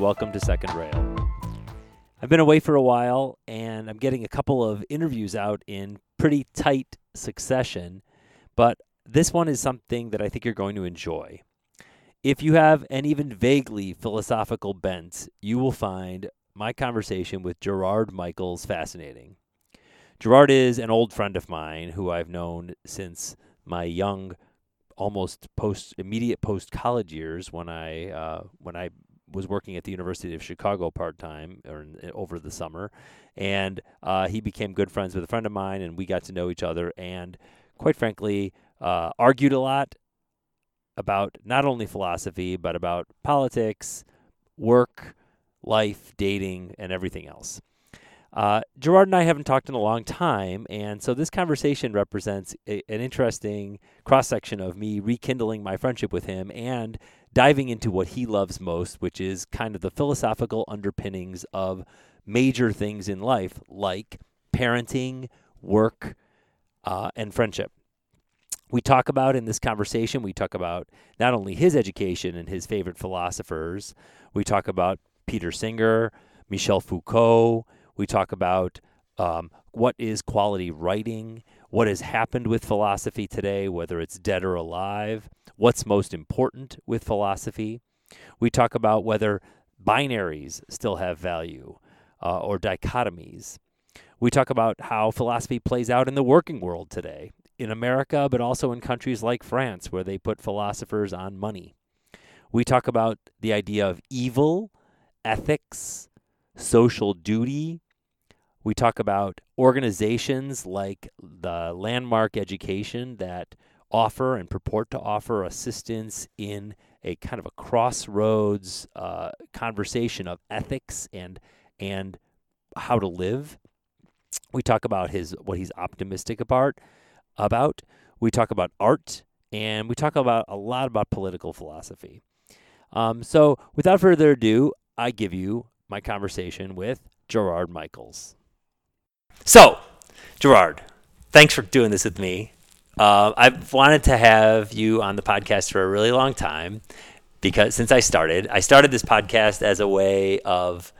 Welcome to Second Rail. I've been away for a while and I'm getting a couple of interviews out in pretty tight succession, but this one is something that I think you're going to enjoy. If you have an even vaguely philosophical bent, you will find my conversation with Gerard Michaels fascinating. Gerard is an old friend of mine who I've known since my young, almost post immediate post college years when I uh, when I was working at the University of Chicago part time or in, over the summer, and uh, he became good friends with a friend of mine, and we got to know each other, and quite frankly, uh, argued a lot about not only philosophy but about politics, work, life, dating, and everything else. Uh, Gerard and I haven't talked in a long time, and so this conversation represents a, an interesting cross section of me rekindling my friendship with him and diving into what he loves most, which is kind of the philosophical underpinnings of major things in life, like parenting, work, uh, and friendship. We talk about in this conversation, we talk about not only his education and his favorite philosophers, we talk about Peter Singer, Michel Foucault. We talk about um, what is quality writing, what has happened with philosophy today, whether it's dead or alive, what's most important with philosophy. We talk about whether binaries still have value uh, or dichotomies. We talk about how philosophy plays out in the working world today, in America, but also in countries like France, where they put philosophers on money. We talk about the idea of evil, ethics, social duty, we talk about organizations like the Landmark Education that offer and purport to offer assistance in a kind of a crossroads uh, conversation of ethics and and how to live. We talk about his what he's optimistic about. About we talk about art and we talk about a lot about political philosophy. Um, so, without further ado, I give you my conversation with Gerard Michaels. So, Gerard, thanks for doing this with me. Uh, I've wanted to have you on the podcast for a really long time because since I started, I started this podcast as a way of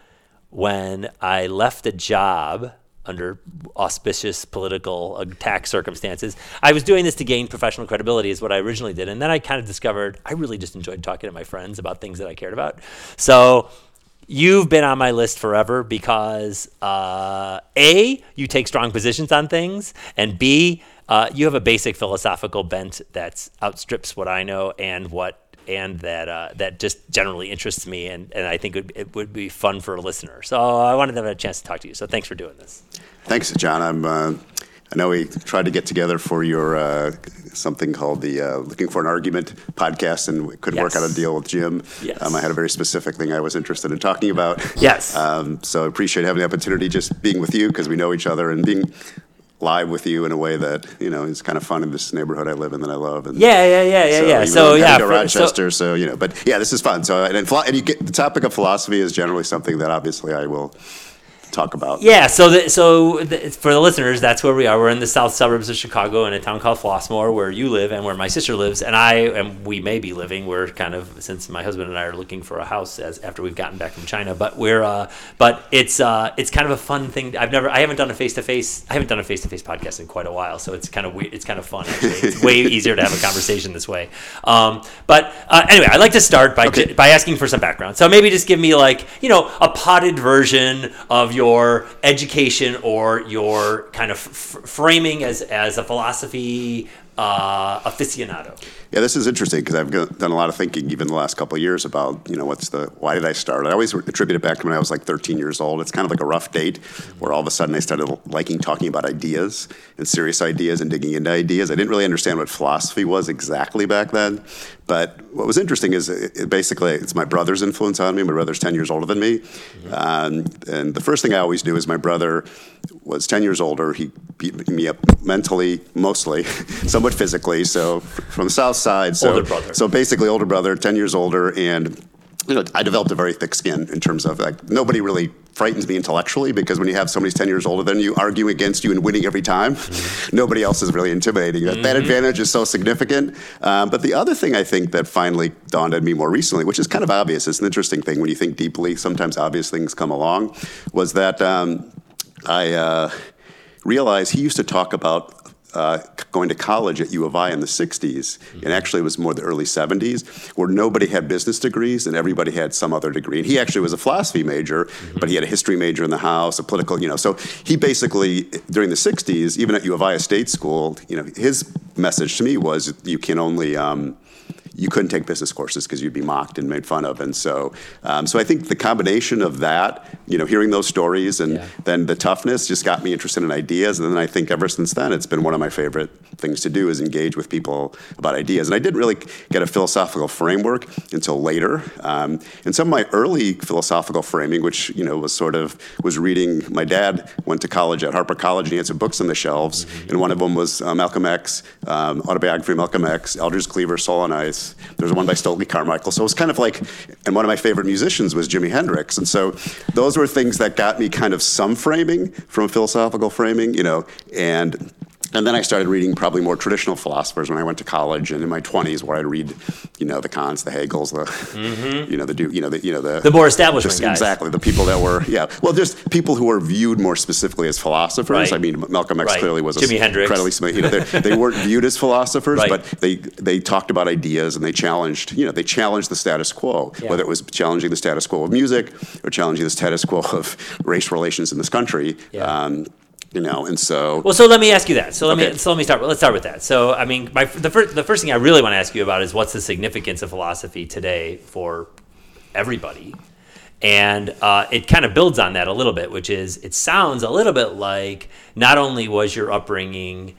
when I left a job under auspicious political attack circumstances. I was doing this to gain professional credibility, is what I originally did. And then I kind of discovered I really just enjoyed talking to my friends about things that I cared about. So you've been on my list forever because uh, a you take strong positions on things and b uh, you have a basic philosophical bent that outstrips what i know and what and that uh, that just generally interests me and, and i think it would, it would be fun for a listener. So i wanted to have a chance to talk to you. So thanks for doing this. Thanks john. I'm uh, I know we tried to get together for your uh, something called the uh, Looking for an Argument podcast, and we couldn't yes. work out a deal with Jim. Yes. Um, I had a very specific thing I was interested in talking about. Yes. Um, so I appreciate having the opportunity just being with you because we know each other and being live with you in a way that you know is kind of fun in this neighborhood I live in that I love. And yeah, yeah, yeah, yeah, so, yeah. So yeah, to Rochester. So, so, you know, but yeah, this is fun. So and, and you get the topic of philosophy is generally something that obviously I will talk about. Yeah, so the, so the, for the listeners, that's where we are. We're in the south suburbs of Chicago in a town called Flossmoor, where you live and where my sister lives, and I and we may be living. We're kind of since my husband and I are looking for a house as after we've gotten back from China, but we're uh, but it's uh, it's kind of a fun thing. I've never I haven't done a face to face I haven't done a face to face podcast in quite a while, so it's kind of weird. It's kind of fun. Actually, it's way easier to have a conversation this way. Um, but uh, anyway, I'd like to start by okay. by asking for some background. So maybe just give me like you know a potted version of your your education or your kind of f- framing as, as a philosophy uh, aficionado? Yeah, this is interesting because I've done a lot of thinking even the last couple of years about you know what's the why did I start? I always attribute it back to when I was like 13 years old. It's kind of like a rough date where all of a sudden I started liking talking about ideas and serious ideas and digging into ideas. I didn't really understand what philosophy was exactly back then, but what was interesting is it, it basically it's my brother's influence on me. My brother's 10 years older than me, um, and the first thing I always do is my brother was 10 years older. He beat me up mentally, mostly, somewhat physically. So from the south side. So, older brother. So basically, older brother, 10 years older, and you know, I developed a very thick skin in terms of like nobody really frightens me intellectually because when you have somebody who's 10 years older than you arguing against you and winning every time, mm-hmm. nobody else is really intimidating. That, mm-hmm. that advantage is so significant. Um, but the other thing I think that finally dawned on me more recently, which is kind of obvious, it's an interesting thing when you think deeply, sometimes obvious things come along, was that um, I uh, realized he used to talk about uh, going to college at U of I in the 60s, and actually it was more the early 70s, where nobody had business degrees and everybody had some other degree. And he actually was a philosophy major, but he had a history major in the house, a political, you know. So he basically, during the 60s, even at U of I, a state school, you know, his message to me was you can only. Um, you couldn't take business courses because you'd be mocked and made fun of. And so, um, so I think the combination of that, you know, hearing those stories and yeah. then the toughness just got me interested in ideas. And then I think ever since then, it's been one of my favorite things to do is engage with people about ideas. And I didn't really get a philosophical framework until later. Um, and some of my early philosophical framing, which you know was sort of was reading. My dad went to college at Harper College, and he had some books on the shelves, mm-hmm. and one of them was uh, Malcolm X, um, autobiography of Malcolm X, Eldridge Cleaver, Soul on Ice. There's one by Stokely Carmichael. So it was kind of like, and one of my favorite musicians was Jimi Hendrix. And so those were things that got me kind of some framing from philosophical framing, you know, and and then I started reading probably more traditional philosophers when I went to college and in my 20s, where I'd read, you know, the Kants, the Hegels, the, mm-hmm. you know, the, you know, the, you know, the, the more established guys. Exactly, the people that were, yeah, well, just people who were viewed more specifically as philosophers. Right. I mean, Malcolm X right. clearly was Jimi Hendrix. incredibly, you know, they weren't viewed as philosophers, right. but they they talked about ideas and they challenged, you know, they challenged the status quo, yeah. whether it was challenging the status quo of music or challenging the status quo of race relations in this country. Yeah. Um, you know, and so. Well, so let me ask you that. So let okay. me so let me start. Let's start with that. So I mean, my the first the first thing I really want to ask you about is what's the significance of philosophy today for everybody, and uh, it kind of builds on that a little bit, which is it sounds a little bit like not only was your upbringing,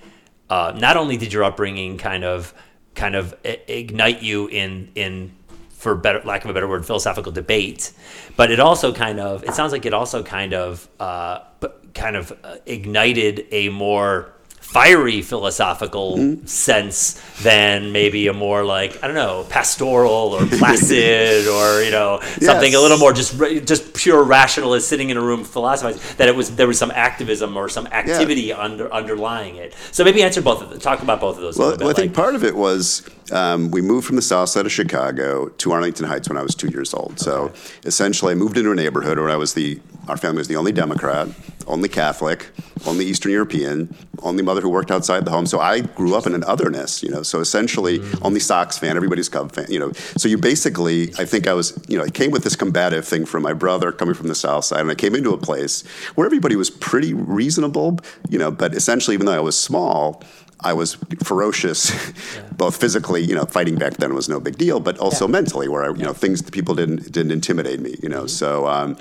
uh, not only did your upbringing kind of kind of ignite you in in for better lack of a better word philosophical debate but it also kind of it sounds like it also kind of uh, kind of uh, ignited a more fiery philosophical mm-hmm. sense than maybe a more like I don't know pastoral or placid or you know something yes. a little more just just pure rationalist sitting in a room philosophizing that it was there was some activism or some activity yeah. under underlying it. So maybe answer both of them. Talk about both of those. Well, well I think part of it was um, we moved from the south side of Chicago to Arlington Heights when I was two years old. Okay. So essentially, I moved into a neighborhood where I was the our family was the only Democrat, only Catholic, only Eastern European, only mother who worked outside the home. So I grew up in an otherness, you know. So essentially, mm. only Sox fan, everybody's Cub fan, you know. So you basically, I think I was, you know, I came with this combative thing from my brother coming from the South Side, and I came into a place where everybody was pretty reasonable, you know. But essentially, even though I was small, I was ferocious, yeah. both physically, you know, fighting back then was no big deal, but also yeah. mentally, where I, you know, things people didn't didn't intimidate me, you know. Mm-hmm. So. Um,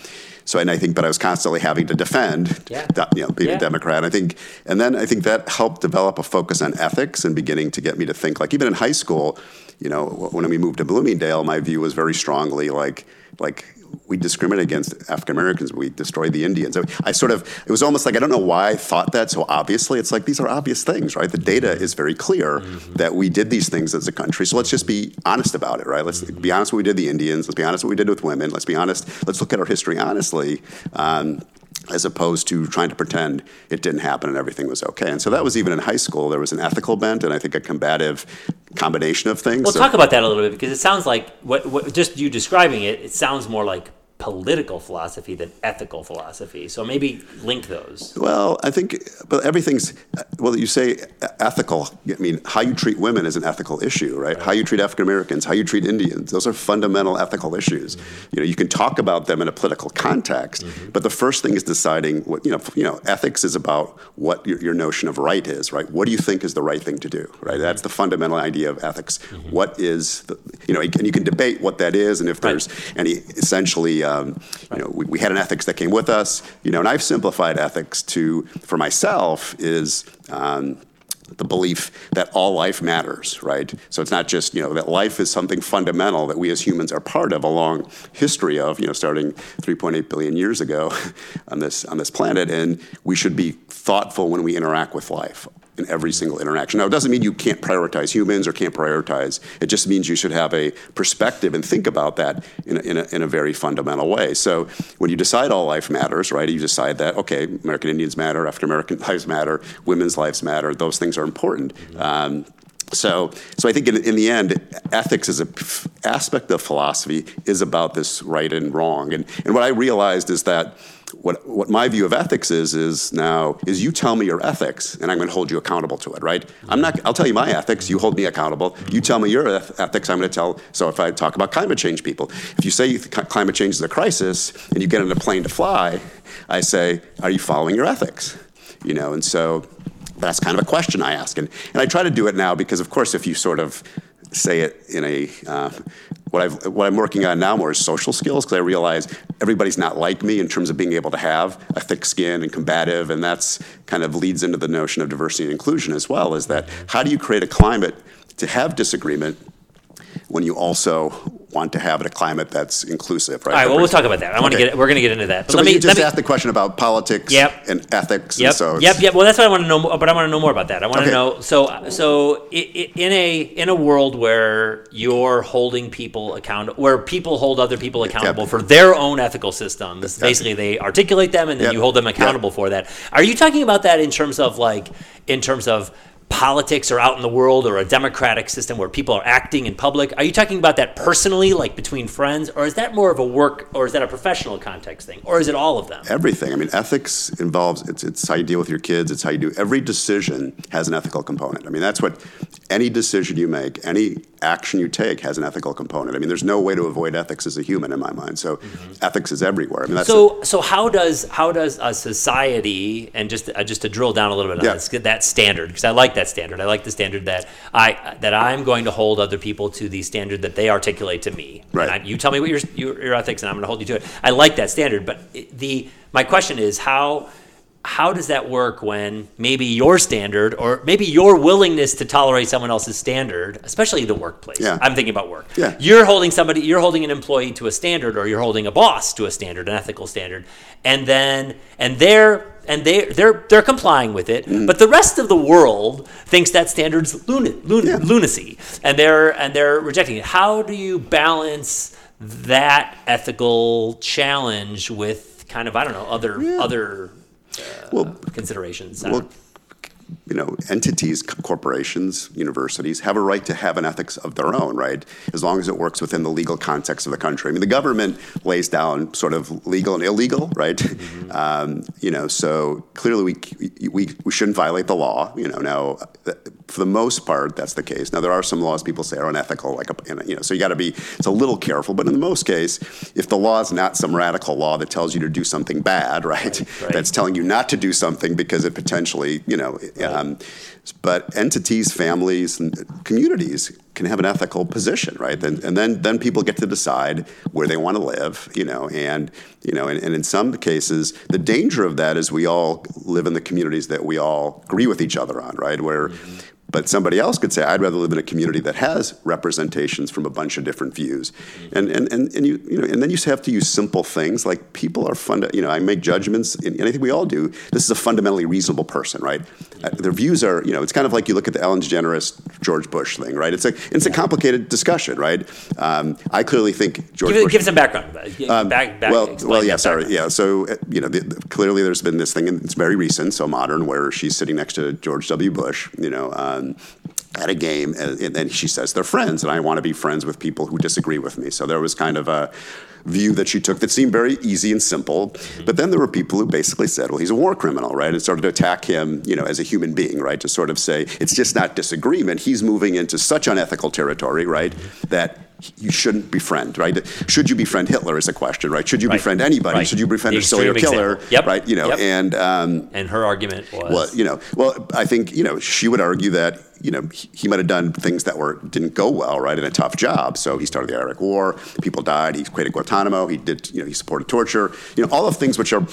so, and I think, but I was constantly having to defend, yeah. you know, being yeah. a Democrat. I think, and then I think that helped develop a focus on ethics and beginning to get me to think, like even in high school, you know, when we moved to Bloomingdale, my view was very strongly like, like we discriminate against African Americans. We destroy the Indians. I sort of, it was almost like, I don't know why I thought that so obviously. It's like, these are obvious things, right? The data is very clear mm-hmm. that we did these things as a country. So let's just be honest about it, right? Let's mm-hmm. be honest what we did the Indians. Let's be honest what we did with women. Let's be honest. Let's look at our history honestly. Um, as opposed to trying to pretend it didn't happen and everything was okay. And so that was even in high school. There was an ethical bent and I think a combative combination of things. Well, so, talk about that a little bit because it sounds like what, what just you describing it. It sounds more like political philosophy than ethical philosophy. So maybe link those. Well, I think, but everything's, well, you say ethical. I mean, how you treat women is an ethical issue, right? right. How you treat African Americans, how you treat Indians, those are fundamental ethical issues. Mm-hmm. You know, you can talk about them in a political context, mm-hmm. but the first thing is deciding what, you know, you know, ethics is about what your, your, notion of right is, right? What do you think is the right thing to do, right? Mm-hmm. That's the fundamental idea of ethics. Mm-hmm. What is, the, you know, and you can debate what that is and if there's right. any essentially um, you know, we, we, had an ethics that came with us. You know, and I've simplified ethics to, for myself, is um, the belief that all life matters, right? So it's not just, you know, that life is something fundamental that we as humans are part of a long history of, you know, starting 3.8 billion years ago on this on this planet, and we should be thoughtful when we interact with life in every single interaction. Now, it doesn't mean you can't prioritize humans or can't prioritize. It just means you should have a perspective and think about that in a, in a, in a very fundamental way. So when you decide all life matters, right, you decide that, okay, American Indians matter, African American lives matter, women's lives matter, those things are important. Um, so, so I think in, in the end, ethics is an aspect of philosophy is about this right and wrong. And, and what I realized is that what, what my view of ethics is is now is you tell me your ethics and I'm going to hold you accountable to it, right? I'm not. I'll tell you my ethics. You hold me accountable. You tell me your ethics. I'm going to tell. So if I talk about climate change, people, if you say climate change is a crisis and you get in a plane to fly, I say, are you following your ethics? You know, and so that's kind of a question I ask. And, and I try to do it now because, of course, if you sort of say it in a uh, what I've what I'm working on now more is social skills because I realize everybody's not like me in terms of being able to have a thick skin and combative, and that's kind of leads into the notion of diversity and inclusion as well. Is that how do you create a climate to have disagreement when you also want to have a climate that's inclusive, right? All right, well, we'll talk about that. I want to get, we're going to get into that. But so let me, you just asked the question about politics yep. and ethics. Yep, and so yep, yep. Well, that's what I want to know, but I want to know more about that. I want okay. to know, so, so in a, in a world where you're holding people accountable, where people hold other people accountable yep. for their own ethical systems, basically they articulate them and then you hold them accountable for that. Are you talking about that in terms of like, in terms of politics or out in the world or a democratic system where people are acting in public? Are you talking about that personally, like between friends, or is that more of a work or is that a professional context thing, or is it all of them? Everything. I mean, ethics involves it's it's how you deal with your kids. It's how you do every decision has an ethical component. I mean, that's what any decision you make, any action you take has an ethical component. I mean, there's no way to avoid ethics as a human in my mind. So mm-hmm. ethics is everywhere. I mean, so so how does how does a society and just uh, just to drill down a little bit on yeah. this, that standard because I like that standard. I like the standard that I that I'm going to hold other people to the standard that they articulate to me. Right. I, you tell me what your, your your ethics, and I'm going to hold you to it. I like that standard, but the my question is how how does that work when maybe your standard or maybe your willingness to tolerate someone else's standard, especially the workplace? Yeah. I'm thinking about work. Yeah. You're holding somebody, you're holding an employee to a standard, or you're holding a boss to a standard, an ethical standard, and then and they're and they they're they're complying with it, mm. but the rest of the world thinks that standard's luna, luna, yeah. lunacy, and they're and they're rejecting it. How do you balance that ethical challenge with kind of I don't know other yeah. other well, considerations. Well, you know, entities, corporations, universities have a right to have an ethics of their own, right? As long as it works within the legal context of the country. I mean, the government lays down sort of legal and illegal, right? Mm-hmm. Um, you know, so clearly we, we we shouldn't violate the law. You know, now for the most part that's the case. Now there are some laws people say are unethical, like a, you know, so you got to be it's a little careful. But in the most case, if the law is not some radical law that tells you to do something bad, right? right, right. That's telling you not to do something because it potentially, you know. Right um, but entities, families, and communities can have an ethical position, right? And, and then then people get to decide where they want to live, you know. And you know, and, and in some cases, the danger of that is we all live in the communities that we all agree with each other on, right? Where mm-hmm. But somebody else could say, I'd rather live in a community that has representations from a bunch of different views. And, and, and, and, you, you know, and then you have to use simple things like people are fun. You know, I make judgments, and I think we all do. This is a fundamentally reasonable person, right? Uh, their views are, you know, it's kind of like you look at the Ellen DeGeneres, George Bush thing, right? It's a, it's a complicated discussion, right? Um, I clearly think George give, Bush. Give some background. Um, back, back, well, well, yeah, sorry, background. yeah. So, uh, you know, the, the, clearly there's been this thing, and it's very recent, so modern, where she's sitting next to George W. Bush, you know. Um, Um, at a game, and, then she says they're friends, and I want to be friends with people who disagree with me. So there was kind of a view that she took that seemed very easy and simple. Mm-hmm. But then there were people who basically said, well, he's a war criminal, right? And started to attack him, you know, as a human being, right? To sort of say, it's just not disagreement. He's moving into such unethical territory, right? Mm-hmm. That you shouldn't befriend, right? Should you befriend Hitler is a question, right? Should you right. befriend anybody? Right. Should you befriend a serial killer? Yep. Right? You know, yep. and um, and her argument was well, you know, well, I think you know she would argue that you know he, he might have done things that were didn't go well, right, in a tough job. So he started the Iraq War, people died. He created Guantanamo. He did, you know, he supported torture. You know, all of things which are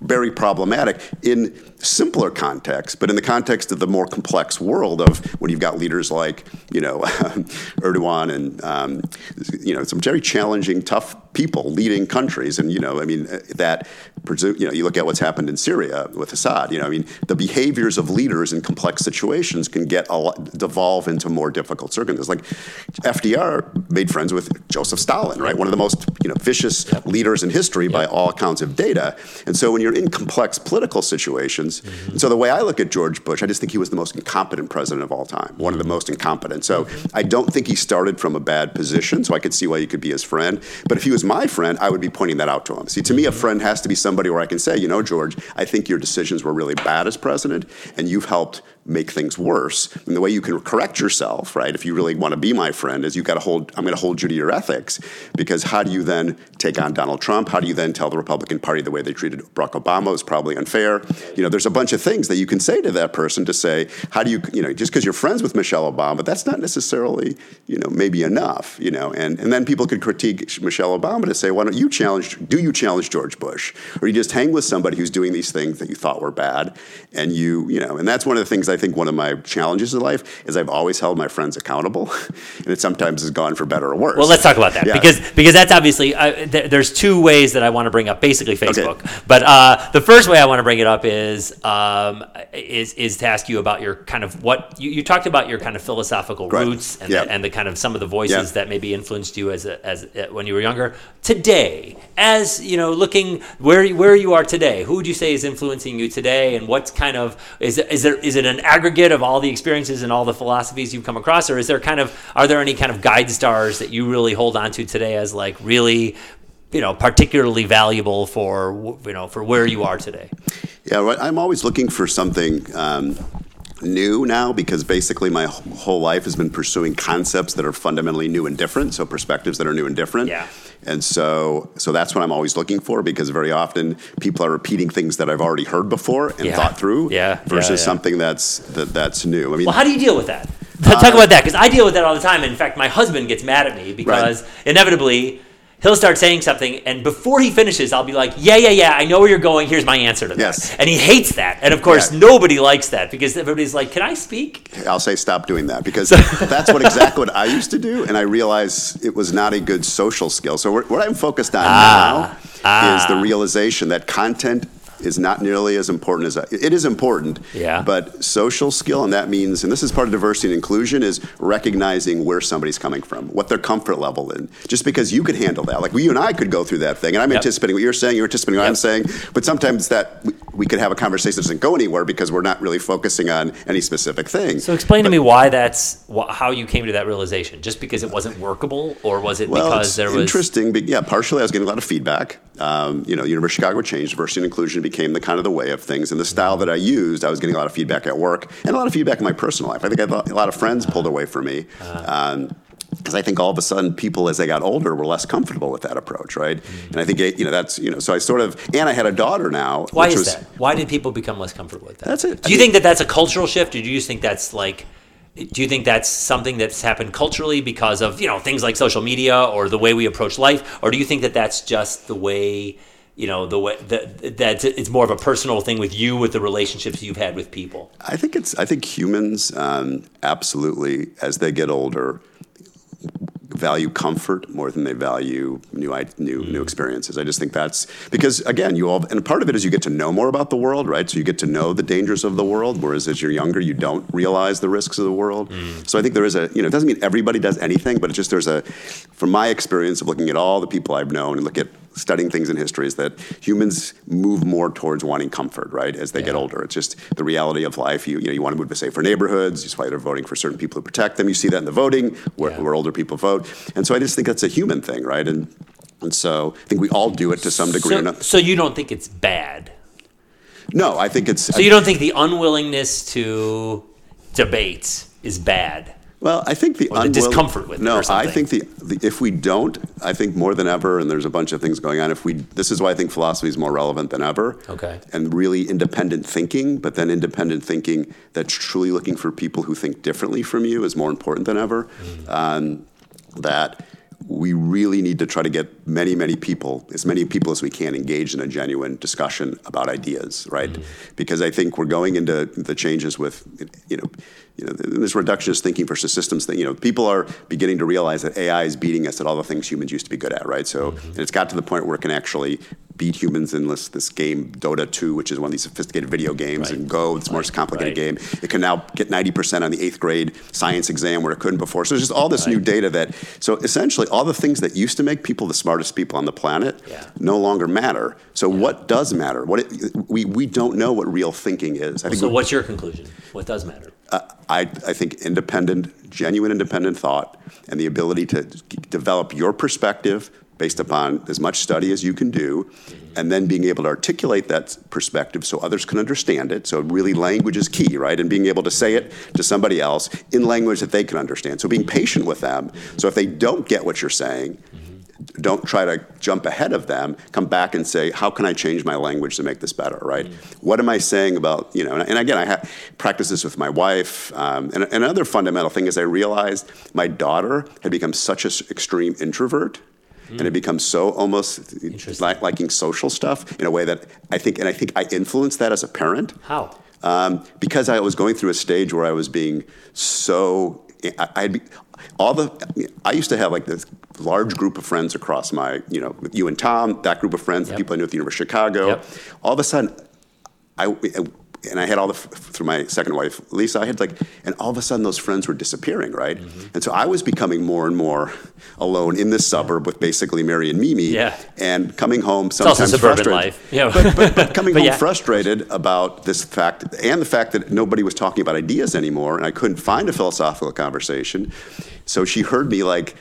very problematic in simpler context, but in the context of the more complex world of when you've got leaders like, you know, Erdogan and, um, you know, some very challenging, tough people leading countries. And, you know, I mean, that presu- you know, you look at what's happened in Syria with Assad. You know, I mean, the behaviors of leaders in complex situations can get a lot, devolve into more difficult circumstances. Like FDR made friends with Joseph Stalin, right? One of the most you know vicious leaders in history by all accounts of data. And so when you're in complex political situations, and so the way I look at George Bush, I just think he was the most incompetent president of all time, one of the mm-hmm. most incompetent. So I don't think he started from a bad position. So I could see why he could be his friend. But if he was my friend, I would be pointing that out to him. See, to me, a mm-hmm. friend has to be somebody where I can say, you know, George, I think your decisions were really bad as president, and you've helped make things worse. And the way you can correct yourself, right, if you really want to be my friend, is you got to hold, I'm going to hold you to your ethics. Because how do you then take on Donald Trump? How do you then tell the Republican Party the way they treated Barack Obama is probably unfair? You know, there's a bunch of things that you can say to that person to say, how do you, you know, just because you're friends with Michelle Obama, that's not necessarily, you know, maybe enough, you know. And, and then people could critique Michelle Obama to say, why don't you challenge, do you challenge George Bush? Or you just hang with somebody who's doing these things that you thought were bad, and you, you know, and that's one of the things I think one of my challenges in life is I've always held my friends accountable, and it sometimes has gone for better or worse. Well, let's talk about that Yeah. because because that's obviously uh, th- there's two ways that I want to bring up basically Facebook. But uh, the first way I want to bring it up is um, is is to ask you about your kind of what you, you talked about your kind of philosophical Right. roots and Yeah. the, and the kind of some of the voices Yeah. that maybe influenced you as a, as uh, when you were younger. Today, as you know, looking where where you are today, who would you say is influencing you today, and what's kind of is is there is it an aggregate of all the experiences and all the philosophies you've come across, or is there kind of are there any kind of guide stars that you really hold on to today as like really you know particularly valuable for you know for where you are today? Yeah, right. I'm always looking for something um, new now because basically my whole life has been pursuing concepts that are fundamentally new and different, so perspectives that are new and different. Yeah. And so, so that's what I'm always looking for because very often people are repeating things that I've already heard before and Yeah. thought through, Yeah, versus yeah. something that's that, that's new. I mean, Well, how do you deal with that? T- Talk about that because I deal with that all the time. In fact, my husband gets mad at me because inevitably he'll start saying something, and before he finishes, I'll be like, "Yeah, yeah, yeah, I know where you're going. Here's my answer to that." Yes. And he hates that, and of course, Yeah. nobody likes that because everybody's like, "Can I speak?" I'll say stop doing that because that's what exactly what I used to do, and I realized it was not a good social skill. So what what I'm focused on Ah. now is the realization that content is not nearly as important as it is important. Yeah. But social skill, and that means, and this is part of diversity and inclusion, is recognizing where somebody's coming from, what their comfort level is. Just because you could handle that, like we, you and I could go through that thing, and I'm Yep. anticipating what you're saying, you're anticipating what Yep. I'm saying, but sometimes that we, we could have a conversation that doesn't go anywhere because we're not really focusing on any specific thing. So explain to me why that's how you came to that realization. Just because it wasn't workable, or was it Well, because there was interesting. But yeah, partially I was getting a lot of feedback. Um, you know, University of Chicago changed. Diversity and inclusion became the kind of the way of things, and the style that I used, I was getting a lot of feedback at work and a lot of feedback in my personal life. I think I thought a lot of friends pulled away from me. Um, because I think all of a sudden people, as they got older, were less comfortable with that approach, right? Mm-hmm. And I think it, you know that's you know, so I sort of, and I had a daughter now. Why which is was, that? Why did people become less comfortable with that? That's it. Do you I think that that's a cultural shift, or do you just think that's like? Do you think that's something that's happened culturally because of you know things like social media or the way we approach life, or do you think that that's just the way you know the way that that it's more of a personal thing with you with the relationships you've had with people? I think it's. I think humans um, absolutely, as they get older, value comfort more than they value new new new mm. experiences. I just think that's because again, you all and part of it is you get to know more about the world, right? So you get to know the dangers of the world, whereas as you're younger, you don't realize the risks of the world. Mm. So I think there is a you know it doesn't mean everybody does anything, but it's just there's a from my experience of looking at all the people I've known and look at studying things in history is that humans move more towards wanting comfort, right, as they get older. It's just the reality of life. You, you know, you want to move to safer neighborhoods. That's why they're voting for certain people who protect them. You see that in the voting, where, Yeah. where older people vote. And so I just think that's a human thing, right? And and so I think we all do it to some degree. So, so you don't think it's bad? No, I think it's. So you don't think the unwillingness to debate is bad? Well, I think the, Or the unwill- discomfort with it no, I think the, the if we don't, I think more than ever, and there's a bunch of things going on. If we, this is why I think philosophy is more relevant than ever. Okay. And really independent thinking, but then independent thinking that's truly looking for people who think differently from you is more important than ever. Mm-hmm. Um, that we really need to try to get many, many people, as many people as we can, engaged in a genuine discussion about ideas, right? Mm-hmm. Because I think we're going into the changes with, you know, you know, this reductionist thinking versus systems thing. You know, people are beginning to realize that AI is beating us at all the things humans used to be good at, right? So, mm-hmm. and it's got to the point where it can actually beat humans in this, this game Dota 2, which is one of these sophisticated video games, Right. and Go, it's a more complicated Right. game. It can now get 90% on the eighth grade science exam where it couldn't before. So there's just all this new data that, so essentially all the things that used to make people the smartest people on the planet Yeah. no longer matter. So what does matter? What it, we, we don't know what real thinking is. I think So we- what's your conclusion? What does matter? uh, I, I think independent, genuine independent thought and the ability to develop your perspective based upon as much study as you can do, and then being able to articulate that perspective so others can understand it. So, really, language is key, right? And being able to say it to somebody else in language that they can understand. So, being patient with them. So, if they don't get what you're saying, don't try to jump ahead of them. Come back and say, how can I change my language to make this better, right? What am I saying about, you know, and, and again, I ha- practice this with my wife. Um, and, and another fundamental thing is I realized my daughter had become such an extreme introvert. And it becomes so almost like liking social stuff in a way that I think, and I think I influenced that as a parent. How? Um, because I was going through a stage where I was being so, I, I'd be, all the, I used to have like this large group of friends across my, you know, with you and Tom, that group of friends, the people I knew at the University of Chicago. Yep. All of a sudden, I, and I had all the, through my second wife, Lisa, I had like, and all of a sudden those friends were disappearing, right? Mm-hmm. And so I was becoming more and more alone in this suburb with basically Mary and Mimi. Yeah. And coming home It's also sometimes suburban frustrated. life. Yeah. But, but, but coming But home yeah. frustrated about this fact and the fact that nobody was talking about ideas anymore and I couldn't find a philosophical conversation. So she heard me like,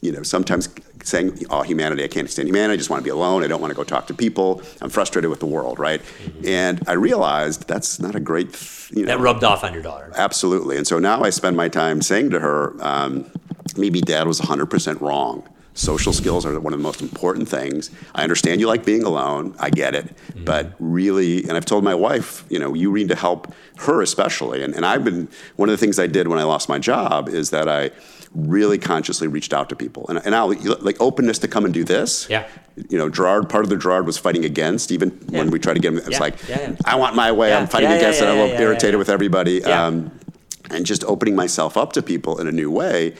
you know, sometimes saying, oh, humanity, I can't stand humanity, I just want to be alone, I don't want to go talk to people, I'm frustrated with the world, right? And I realized that's not a great, you know. That rubbed off on your daughter. Absolutely. And so now I spend my time saying to her, um, maybe dad was 100% wrong. Social skills are one of the most important things. I understand you like being alone. I get it. But really, and I've told my wife, you know, you need to help her especially. And, and I've been, one of the things I did when I lost my job is that I really consciously reached out to people. And, and I'll, like openness to come and do this. Yeah. You know, Gerard, part of the Gerard was fighting against, even when we tried to get him, it's Yeah. like, Yeah, yeah. I want my way, Yeah. I'm fighting Yeah, yeah, against it, I'm a little yeah, irritated yeah. with everybody. Yeah. Um, and just opening myself up to people in a new way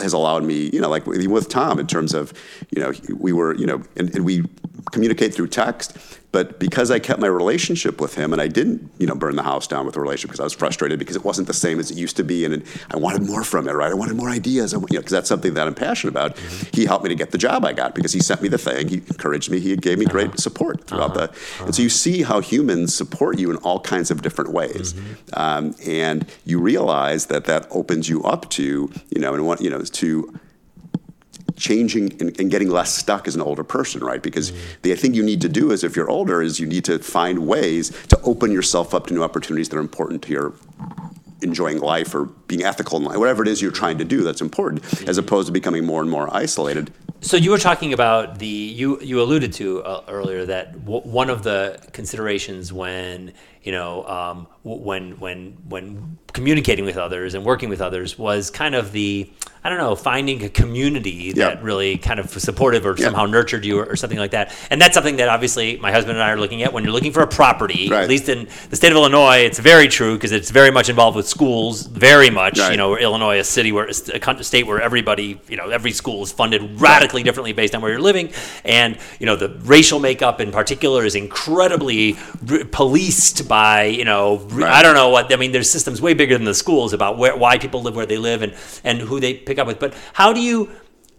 has allowed me, you know, like with, with Tom in terms of, you know, we were, you know, and, and we communicate through text, but because I kept my relationship with him and I didn't, you know, burn the house down with the relationship because I was frustrated because it wasn't the same as it used to be and it, I wanted more from it, right? I wanted more ideas, I, you know, because that's something that I'm passionate about. Mm-hmm. He helped me to get the job I got because he sent me the thing, he encouraged me, he gave me great uh-huh. support throughout the, uh-huh. and so you see how humans support you in all kinds of different ways, mm-hmm. um, and you realize that that opens you up to, you know, and what, you know, to changing and, and getting less stuck as an older person, right? Because the thing you need to do is, if you're older, is you need to find ways to open yourself up to new opportunities that are important to your enjoying life or being ethical in life, whatever it is you're trying to do that's important, as opposed to becoming more and more isolated. So you were talking about the you you alluded to uh, earlier that w- one of the considerations when you know um, when when when communicating with others and working with others was kind of the I don't know finding a community Yeah. that really kind of supportive or Yeah. somehow nurtured you or, or something like that. And that's something that obviously my husband and I are looking at when you're looking for a property. Right. At least in the state of Illinois, it's very true because it's very much involved with schools. Very much, Right. you know, Illinois, a city where a state where everybody, you know, every school is funded radically differently based on where you're living, and you know the racial makeup in particular is incredibly r- policed by, you know, Right. I don't know what I mean. There's systems way bigger than the schools about where why people live where they live and and who they pick up with. But how do you?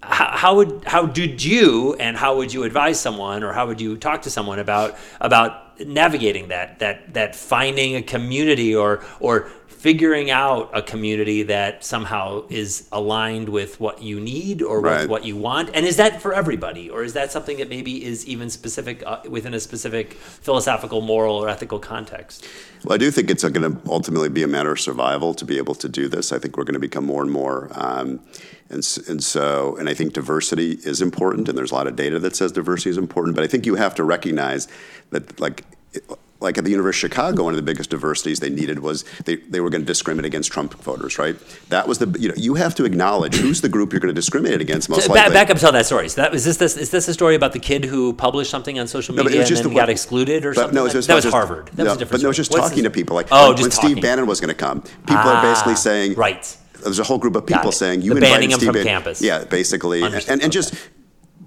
How, how would how did you and how would you advise someone or how would you talk to someone about about navigating that that that finding a community or or figuring out a community that somehow is aligned with what you need or with what you want and is that for everybody or is that something that maybe is even specific uh, within a specific philosophical moral or ethical context Well, I do think it's going to ultimately be a matter of survival to be able to do this. I think we're going to become more and more, um, and and so, and I think diversity is important, and there's a lot of data that says diversity is important. But I think you have to recognize that, like, like at the University of Chicago, one of the biggest diversities they needed was they, they were going to discriminate against Trump voters, right? That was the you know you have to acknowledge who's the group you're going to discriminate against most So likely. back, back up, tell that story. So that is this, this is this a story about the kid who published something on social media was and then the- got excluded or something? no, it like- was just, that was just- Harvard. That no, was a different. But no, it was just What's talking this- to people. Like Oh, when, just when. Steve Bannon was going to come, people are basically Ah, saying right. There's a whole group of people saying you The invited Steve from Bannon- campus. Yeah, basically, and, Understood. and, and Okay. just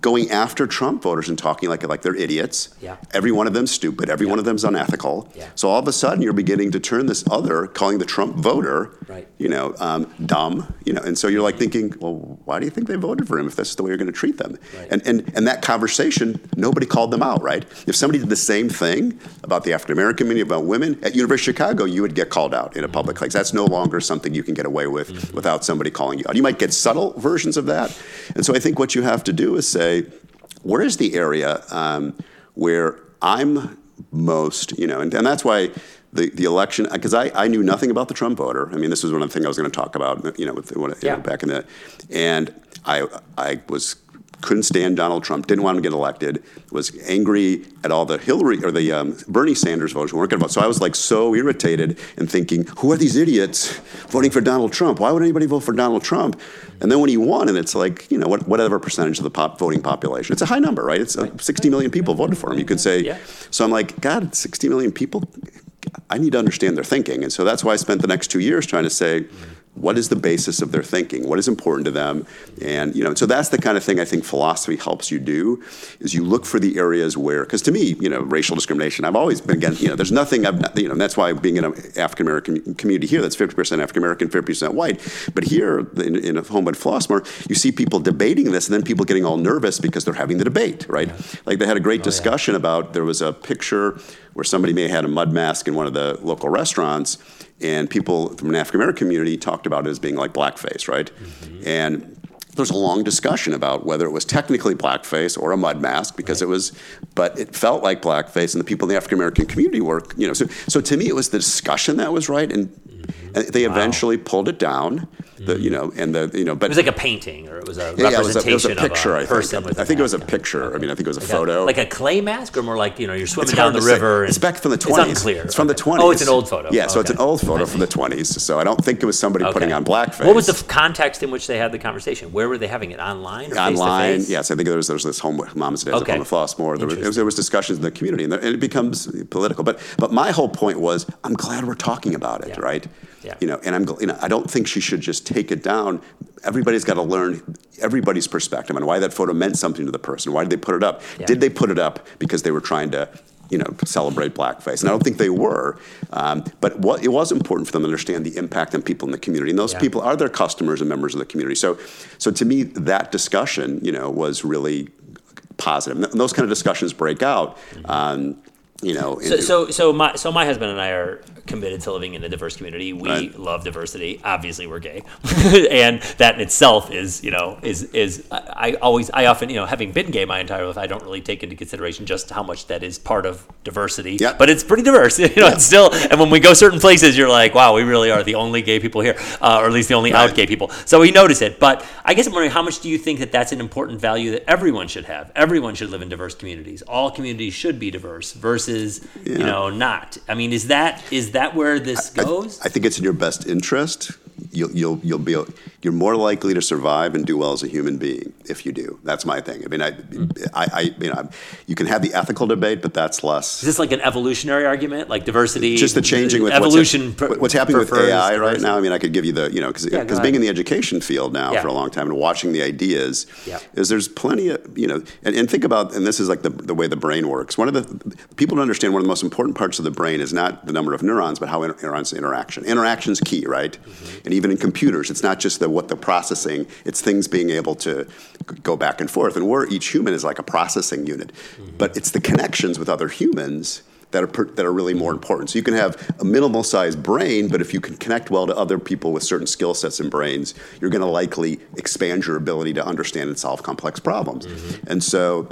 going after Trump voters and talking like like they're idiots. Yeah. Every one of them's stupid. Every one of them's unethical. Yeah. So all of a sudden, you're beginning to turn this other, calling the Trump voter, Right. you know, um, dumb. You know, and so you're like thinking, well, why do you think they voted for him if that's the way you're going to treat them? Right. And and and that conversation, nobody called them out, right? If somebody did the same thing about the African American community, about women at University of Chicago, you would get called out in a public place. That's no longer something you can get away with Mm-hmm. without somebody calling you out. You might get subtle versions of that, and so I think what you have to do is say, where is the area um, where I'm most, you know, and, and that's why the, the election, because I, I knew nothing about the Trump voter. I mean, this was one of the things I was going to talk about, you know, with, you Yeah. know, back in the, and I, I was couldn't stand Donald Trump, didn't want him to get elected, was angry at all the Hillary or the um, Bernie Sanders voters who weren't going to vote. So I was like so irritated and thinking, who are these idiots voting for Donald Trump? Why would anybody vote for Donald Trump? And then when he won, and it's like, you know, what, whatever percentage of the pop voting population, it's a high number, right? It's uh, 60 million people voted for him. You could say, Yeah. so I'm like, God, 60 million people, I need to understand their thinking. And so that's why I spent the next two years trying to say, what is the basis of their thinking? What is important to them? And you know, so that's the kind of thing I think philosophy helps you do, is you look for the areas where, because to me, you know, racial discrimination, I've always been against, you know, there's nothing, I've, not- you know, and that's why being in an African American community here, that's 50% African American, 50% white. But here in, in a home in Flossmoor, you see people debating this and then people getting all nervous because they're having the debate, right? Like they had a great oh, discussion about, there was a picture where somebody may have had a mud mask in one of the local restaurants and people from an African American community talked about it as being like blackface, right? Mm-hmm. And there was a long discussion about whether it was technically blackface or a mud mask because it was, but it felt like blackface, and the people in the African American community were, you know, so so to me it was the discussion that was right, and, and they eventually pulled it down, the you know, and the you know, but It was like a painting, or it was a yeah, yeah, it was a, it was representation a picture. of I a person think. with I think it was a picture. I mean, I think it was a Like photo. like a clay mask, or more like you know you're swimming down the river. It's back from the twenties. It's 20s. unclear. It's from the 20s. Oh, it's an old photo. Yeah, so it's an old photo from the 20s. So I don't think it was somebody putting on blackface. What was the context in which they had the conversation? Where were they having it? Online or online? Yes, I think there was, there was this home moms and dads Okay. at home at Flossmoor. There was, there was discussions in the community, and, there, and it becomes political. But but my whole point was, I'm glad we're talking about it, Yeah. right? Yeah. You know, and I'm you know, I don't think she should just take it down. Everybody's got to learn everybody's perspective on why that photo meant something to the person. Why did they put it up? Yeah. Did they put it up because they were trying to? You know, celebrate blackface, and I don't think they were. Um, but what, it was important for them to understand the impact on people in the community, and those Yeah. people are their customers and members of the community. So, so to me, that discussion, you know, was really positive. And those kind of discussions break out. Um, you know, So, in- so, so my, so my husband and I are committed to living in a diverse community. We Right. love diversity. Obviously, we're gay, and that in itself is, you know, is is I, I always, I often, you know, having been gay my entire life, I don't really take into consideration just how much that is part of diversity. Yeah. But it's pretty diverse, you know. It's still, and when we go certain places, you're like, wow, we really are the only gay people here, uh, or at least the only out gay people. So we notice it. But I guess I'm wondering, how much do you think that that's an important value that everyone should have? Everyone should live in diverse communities. All communities should be diverse versus, you know, not. I mean, is that is that where this I- goes? I, think it's in your best interest. You'll, you'll, you'll be, you're more likely to survive and do well as a human being if you do. That's my thing. I mean, I, I, I you know, you can have the ethical debate, but that's less. is this like an evolutionary argument, like diversity? just the changing with evolution. What's, what's happening with AI right now. I mean, I could give you the you know because Yeah, being in the education field now Yeah. for a long time and watching the ideas Yeah. is there's plenty of you know and, and think about and this is like the, the way the brain works. One of the people don't understand one of the most important parts of the brain is not the number of neurons but how inter- neurons interaction. Interaction's key, right? Mm-hmm. And even in computers, it's not just the what the processing; it's things being able to go back and forth. And we're each human is like a processing unit, Mm-hmm. but it's the connections with other humans that are that are really more important. So you can have a minimal sized brain, but if you can connect well to other people with certain skill sets and brains, you're going to likely expand your ability to understand and solve complex problems. And so.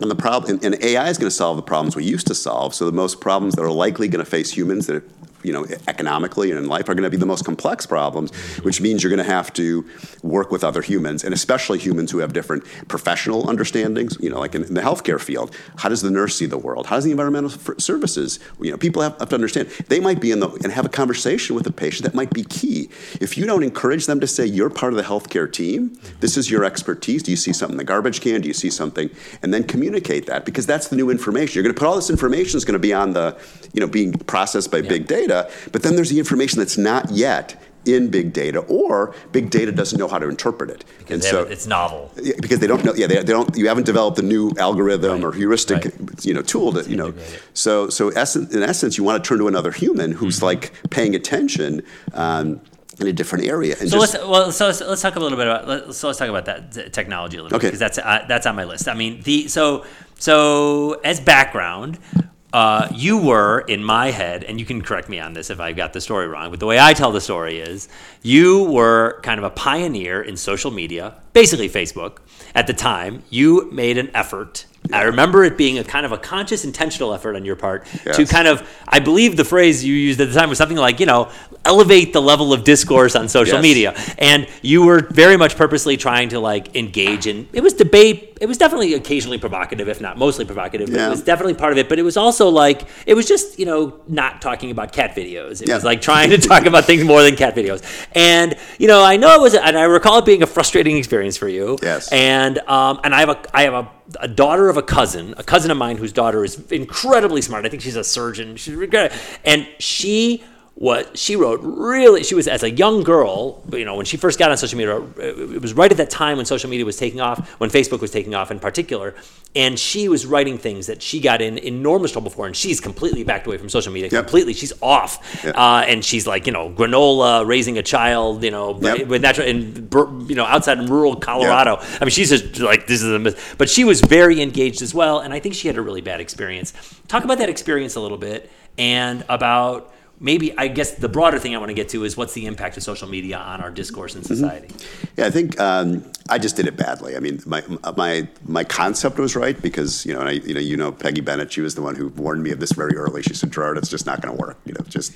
And the problem, and, and AI is going to solve the problems we used to solve. So the most problems that are likely going to face humans that you know, economically and in life are going to be the most complex problems, which means you're going to have to work with other humans, and especially humans who have different professional understandings. You know, like in, in the healthcare field, how does the nurse see the world? How does the environmental f- services? You know, people have, have to understand. They might be in the and have a conversation with a patient that might be key. If you don't encourage them to say you're part of the healthcare team, this is your expertise. Do you see something in the garbage can? Do you see something? And then communicate that because that's the new information. You're going to put all this information is going to be on the, you know, being processed by big data. But then there's the information that's not yet in big data, or big data doesn't know how to interpret it. Because they haven't- it's novel. Because they don't know. Yeah, they, they don't. You haven't developed a new algorithm Right, or heuristic, right. you know, tool to you know. So, so essen- in essence, you want to turn to another human who's Mm-hmm. like paying attention um, in a different area. And So just, let's well, so let's, let's talk a little bit about let- so let's talk about that t- technology a little Okay. bit because that's uh, that's on my list. I mean, the so so as background, uh, you were in my head, and you can correct me on this if I got the story wrong. But the way I tell the story is, you were kind of a pioneer in social media, basically Facebook. At the time, you made an effort. I remember it being a kind of a conscious, intentional effort on your part to kind of, I believe the phrase you used at the time was something like, you know, elevate the level of discourse on social Yes. media. And you were very much purposely trying to like engage in, it was debate. It was definitely occasionally provocative, if not mostly provocative. But Yeah. It was definitely part of it. But it was also like, it was just, you know, not talking about cat videos. It Yeah. was like trying to talk about things more than cat videos. And, you know, I know it was, and I recall it being a frustrating experience for you. Yes. And, um, and I have a, I have a, a daughter of a cousin, a cousin of mine whose daughter is incredibly smart. I think she's a surgeon. She's and she what she wrote really she was as a young girl you know when she first got on social media it was right at that time when social media was taking off when facebook was taking off in particular and she was writing things that she got in enormous trouble for and she's completely backed away from social media Yep. completely she's off Yep. uh, and she's like you know granola raising a child you know Yep. with natural in bur- you know outside in rural colorado I mean, she's just like this is a myth. But she was very engaged as well, and I think she had a really bad experience. Talk about that experience a little bit, and about maybe I guess the broader thing I want to get to is what's the impact of social media on our discourse in Mm-hmm. society. Yeah, I think um, I just did it badly. I mean, my my my concept was right because you know, and I, you know, you know, Peggy Bennett. She was the one who warned me of this very early. She said, "Gerard, it's just not going to work." You know, just.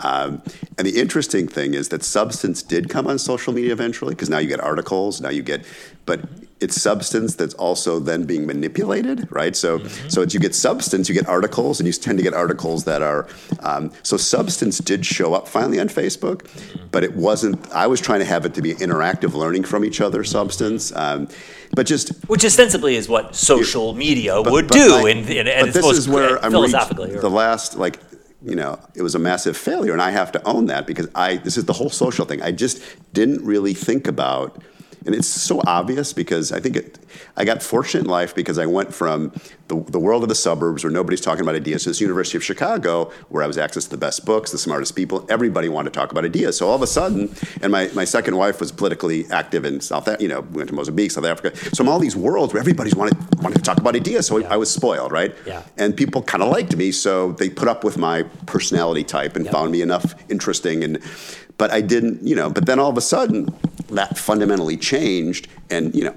Um, and the interesting thing is that substance did come on social media eventually because now you get articles, now you get, but it's substance that's also then being manipulated, right? So, so it's, you get substance, you get articles, and you tend to get articles that are. Um, so, substance did show up finally on Facebook, but it wasn't. I was trying to have it to be interactive learning from each other, substance, um, but just. Which ostensibly is what social media but- would but do, my- and, and, and this is where I'm philosophically. or- the last like you know it was a massive failure and i have to own that because i this is the whole social thing i just didn't really think about and it's so obvious because i think it, i got fortunate in life because i went from the, the world of the suburbs where nobody's talking about ideas to this university of chicago where i was access to the best books the smartest people everybody wanted to talk about ideas so all of a sudden and my, my second wife was politically active in south you know we went to mozambique south africa so i'm all these worlds where everybody's wanted, wanted to talk about ideas so i was spoiled right Yeah. and people kind of liked me, so they put up with my personality type and Yep. found me enough interesting. And but I didn't, you know. But then all of a sudden, that fundamentally changed, and you know,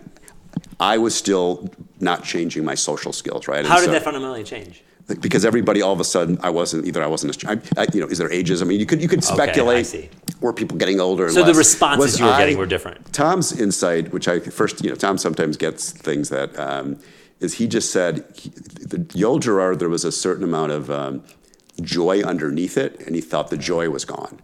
I was still not changing my social skills, right? And How did so- that fundamentally change? because everybody all of a sudden I wasn't either I wasn't as I, I, you know is there ages I mean you could you could speculate see. were people getting older and So the responses Was you were I- getting were different. Tom's insight which I first you know Tom sometimes gets things that um, is he just said he, the Yoel Gerard there was a certain amount of um, joy underneath it and he thought the joy was gone.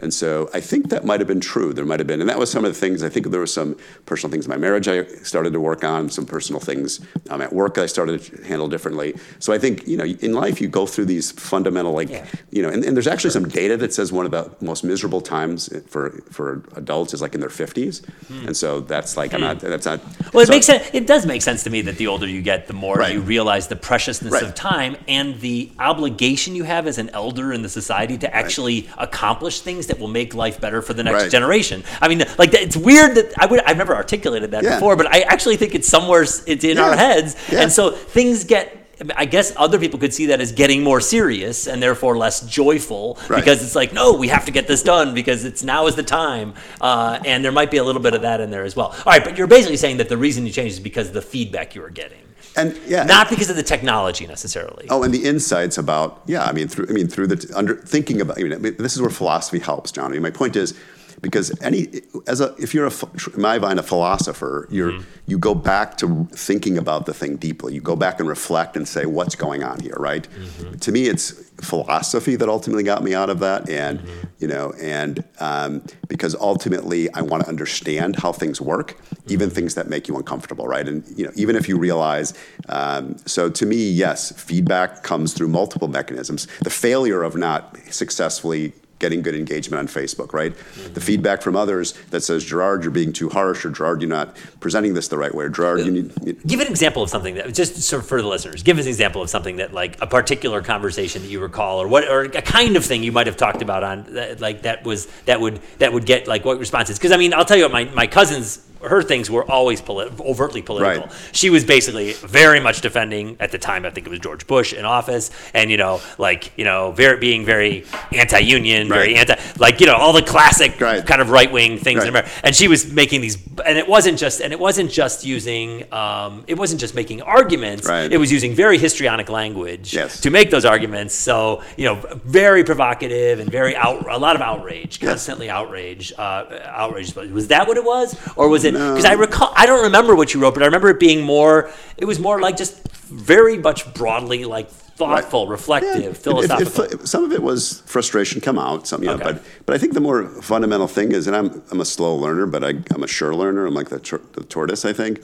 And so I think that might have been true. There might have been, and that was some of the things. I think there were some personal things in my marriage I started to work on, some personal things um, at work I started to handle differently. So I think you know, in life you go through these fundamental, like Yeah. you know, and, and there's actually some data that says one of the most miserable times for for adults is like in their 50s, and so that's like I'm not. That's not. Hmm. Well, it so- makes sense. It does make sense to me that the older you get, the more Right. you realize the preciousness Right. of time and the obligation you have as an elder in the society to actually accomplish things that will make life better for the next Right. generation. I mean, like it's weird that I would I've never articulated that Yeah. before, but I actually think it's somewhere it's in Yeah. our heads, Yeah. and so things get. I guess other people could see that as getting more serious and therefore less joyful Right. because it's like, no, we have to get this done because it's now is the time. Uh, and there might be a little bit of that in there as well. All right, but you're basically saying that the reason you changed is because of the feedback you were getting, And yeah, not because of the technology necessarily. Oh, and the insights about yeah, I mean through I mean through the under thinking about I mean this is where philosophy helps, John. I mean, my point is because any as a if you're a in my mind a philosopher, you're you go back to thinking about the thing deeply. You go back and reflect and say what's going on here, right? To me, it's philosophy that ultimately got me out of that, and you know, and um, because ultimately I want to understand how things work, even things that make you uncomfortable, right? And you know, even if you realize, um, so to me, yes, feedback comes through multiple mechanisms. The failure of not successfully getting good engagement on Facebook, right? The feedback from others that says, Gerard, you're being too harsh, or Gerard, you're not presenting this the right way, or Gerard, you need. you- Give an example of something that just sort of for the listeners. Give us an example of something that like a particular conversation that you recall, or what, or a kind of thing you might have talked about on like that was that would that would get like what responses? Because I mean, I'll tell you what my my cousins. Her things were always polit- overtly political. Right. She was basically very much defending at the time. I think it was George Bush in office, and you know, like you know, very being very anti-union, very anti, like you know, all the classic Right. kind of right-wing things in America and she was making these and it wasn't just and it wasn't just using um, it wasn't just making arguments Right. it was using very histrionic language Yes. to make those arguments so you know very provocative and very out a lot of outrage Yes. constantly outrage uh, outrage was that what it was or was it No. because i recall i don't remember what you wrote but i remember it being more it was more like just very much broadly like thoughtful reflective Yeah, it- it- philosophical it- some of it was frustration come out, some, know, Okay. but but I think the more fundamental thing is, and I'm I'm a slow learner, but I, I'm a sure learner. I'm like the, tor- the tortoise, I think.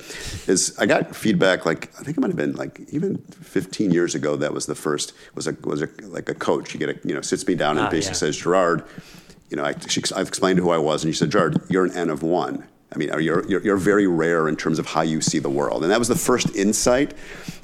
Is I got feedback like I think it might have been like even 15 years ago. That was the first was a was a like a coach. You get a you know sits me down and Ah, basically yeah. says Gerard, you know I she, I've explained who I was, and she said Gerard, you're an N of one. I mean, you're, you're, you're very rare in terms of how you see the world. And that was the first insight.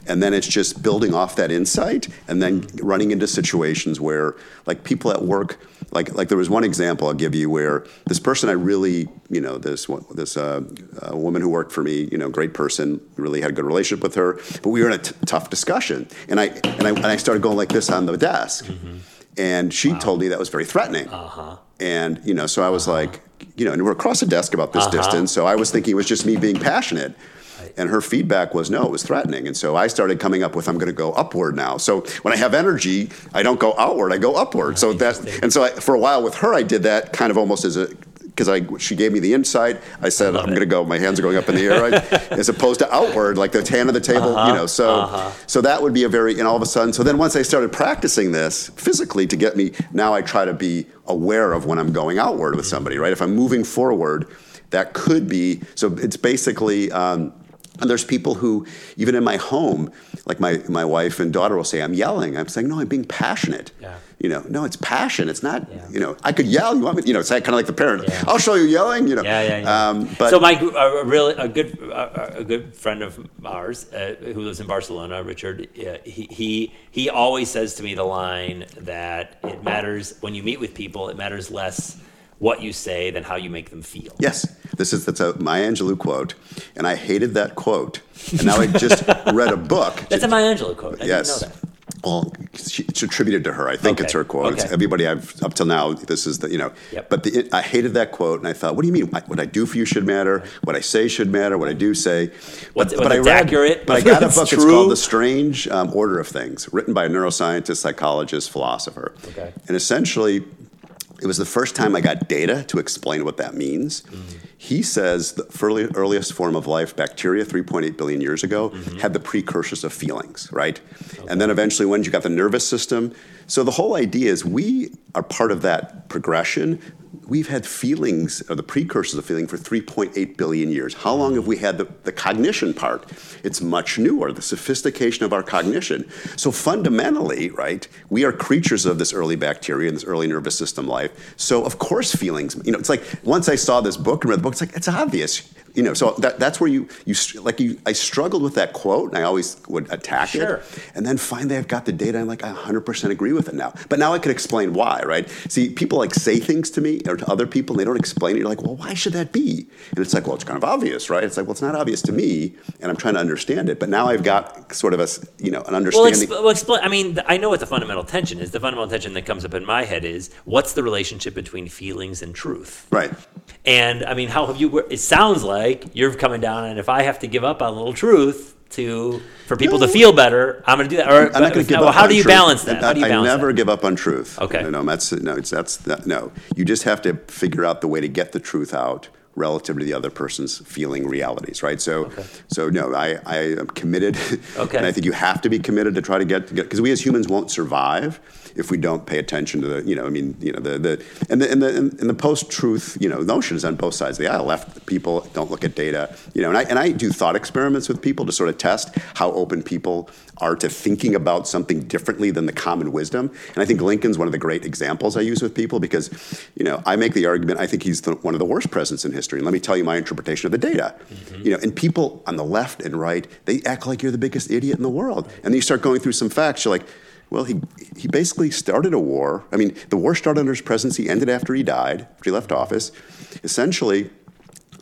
And then it's just building off that insight and then running into situations where, like, people at work, like, like there was one example I'll give you where this person I really, you know, this, this uh, uh, woman who worked for me, you know, great person, really had a good relationship with her, but we were in a t- tough discussion. And I, and, I, and I started going like this on the desk. And she told me that was very threatening. uh-huh And you know, so I was like, you know, and we're across the desk about this Uh-huh. distance. So I was thinking it was just me being passionate. And her feedback was no, it was threatening. And so I started coming up with I'm going to go upward now. So when I have energy, I don't go outward, I go upward. So that and so I, for a while with her, I did that kind of almost as a because I she gave me the insight. I said love I'm going to go. My hands are going up in the air, right? as opposed to outward, like the hand of the table. Uh-huh, You know, so so that would be a very and all of a sudden. So then once I started practicing this physically to get me, now I try to be aware of when I'm going outward with somebody, right? If I'm moving forward, that could be. So it's basically. Um, and there's people who, even in my home, like my, my wife and daughter will say, I'm yelling. I'm saying, no, I'm being passionate. Yeah. You know, no, it's passion. It's not, Yeah. you know, I could yell. You want me, you know, it's kind of like the parent. Yeah. I'll show you yelling, you know. Yeah, yeah, yeah. Um, but so my a really a good a, a good friend of ours uh, who lives in Barcelona, Richard, uh, he, he he always says to me the line that it matters when you meet with people, it matters less what you say than how you make them feel. Yes, this is that's a Maya Angelou quote, and I hated that quote. And now I just read a book. That's a Maya Angelou quote. I yes. Didn't know that. Well, she, it's attributed to her. I think it's her quote. It's everybody I've up till now. This is the you know. Yep. But the, I hated that quote, and I thought, what do you mean? What I do for you should matter. What I say should matter. What I do say. What's- but, whether I read, accurate, But I got a book. It's called The Strange um, Order of Things, written by a neuroscientist, psychologist, philosopher. Okay. And essentially, it was the first time I got data to explain what that means. He says the early, earliest form of life, bacteria, 3.8 billion years ago, had the precursors of feelings, right? And then eventually, when you got the nervous system. So the whole idea is we are part of that progression. We've had feelings, or the precursors of feeling, for 3.8 billion years. How long have we had the, the cognition part? It's much newer, the sophistication of our cognition. So fundamentally, right, we are creatures of this early bacteria and this early nervous system life. So of course feelings, you know, it's like once I saw this book and read the book, it's like, it's obvious. You know, so that, that's where you you like you. I struggled with that quote, and I always would attack Sure. it. And then finally, I've got the data. I'm like, I 100% agree with it now. But now I can explain why, right? See, people like say things to me or to other people, and they don't explain it. You're like, well, why should that be? And it's like, well, it's kind of obvious, right? It's like, well, it's not obvious to me, and I'm trying to understand it. But now I've got sort of a, you know, an Well, understanding. exp- well, explain. I mean, I know what the fundamental tension is. The fundamental tension that comes up in my head is what's the relationship between feelings and truth? right. And I mean, how have you? It sounds like you're coming down, and if I have to give up on a little truth to for people to feel better, I'm going to do that. Or I'm not going to give now, up. How do you truth. balance that? How do you balance I never that? give up on truth. Okay. No, that's no. It's that's that, no. You just have to figure out the way to get the truth out relative to the other person's feeling realities, right? So, so no, I, I am committed, Okay. and I think you have to be committed to try to get because we as humans won't survive if we don't pay attention to the, you know, I mean, you know, the the and the and the, and the post-truth, you know, notion is on both sides of the aisle. Left people don't look at data, you know, and I and I do thought experiments with people to sort of test how open people are to thinking about something differently than the common wisdom. And I think Lincoln's one of the great examples I use with people because, you know, I make the argument I think he's the, one of the worst presidents in history. And let me tell you my interpretation of the data. Mm-hmm. You know, and people on the left and right, they act like you're the biggest idiot in the world. And then you start going through some facts, you're like, well, he, he basically started a war. I mean, the war started under his presidency, ended after he died, after he left office. Essentially,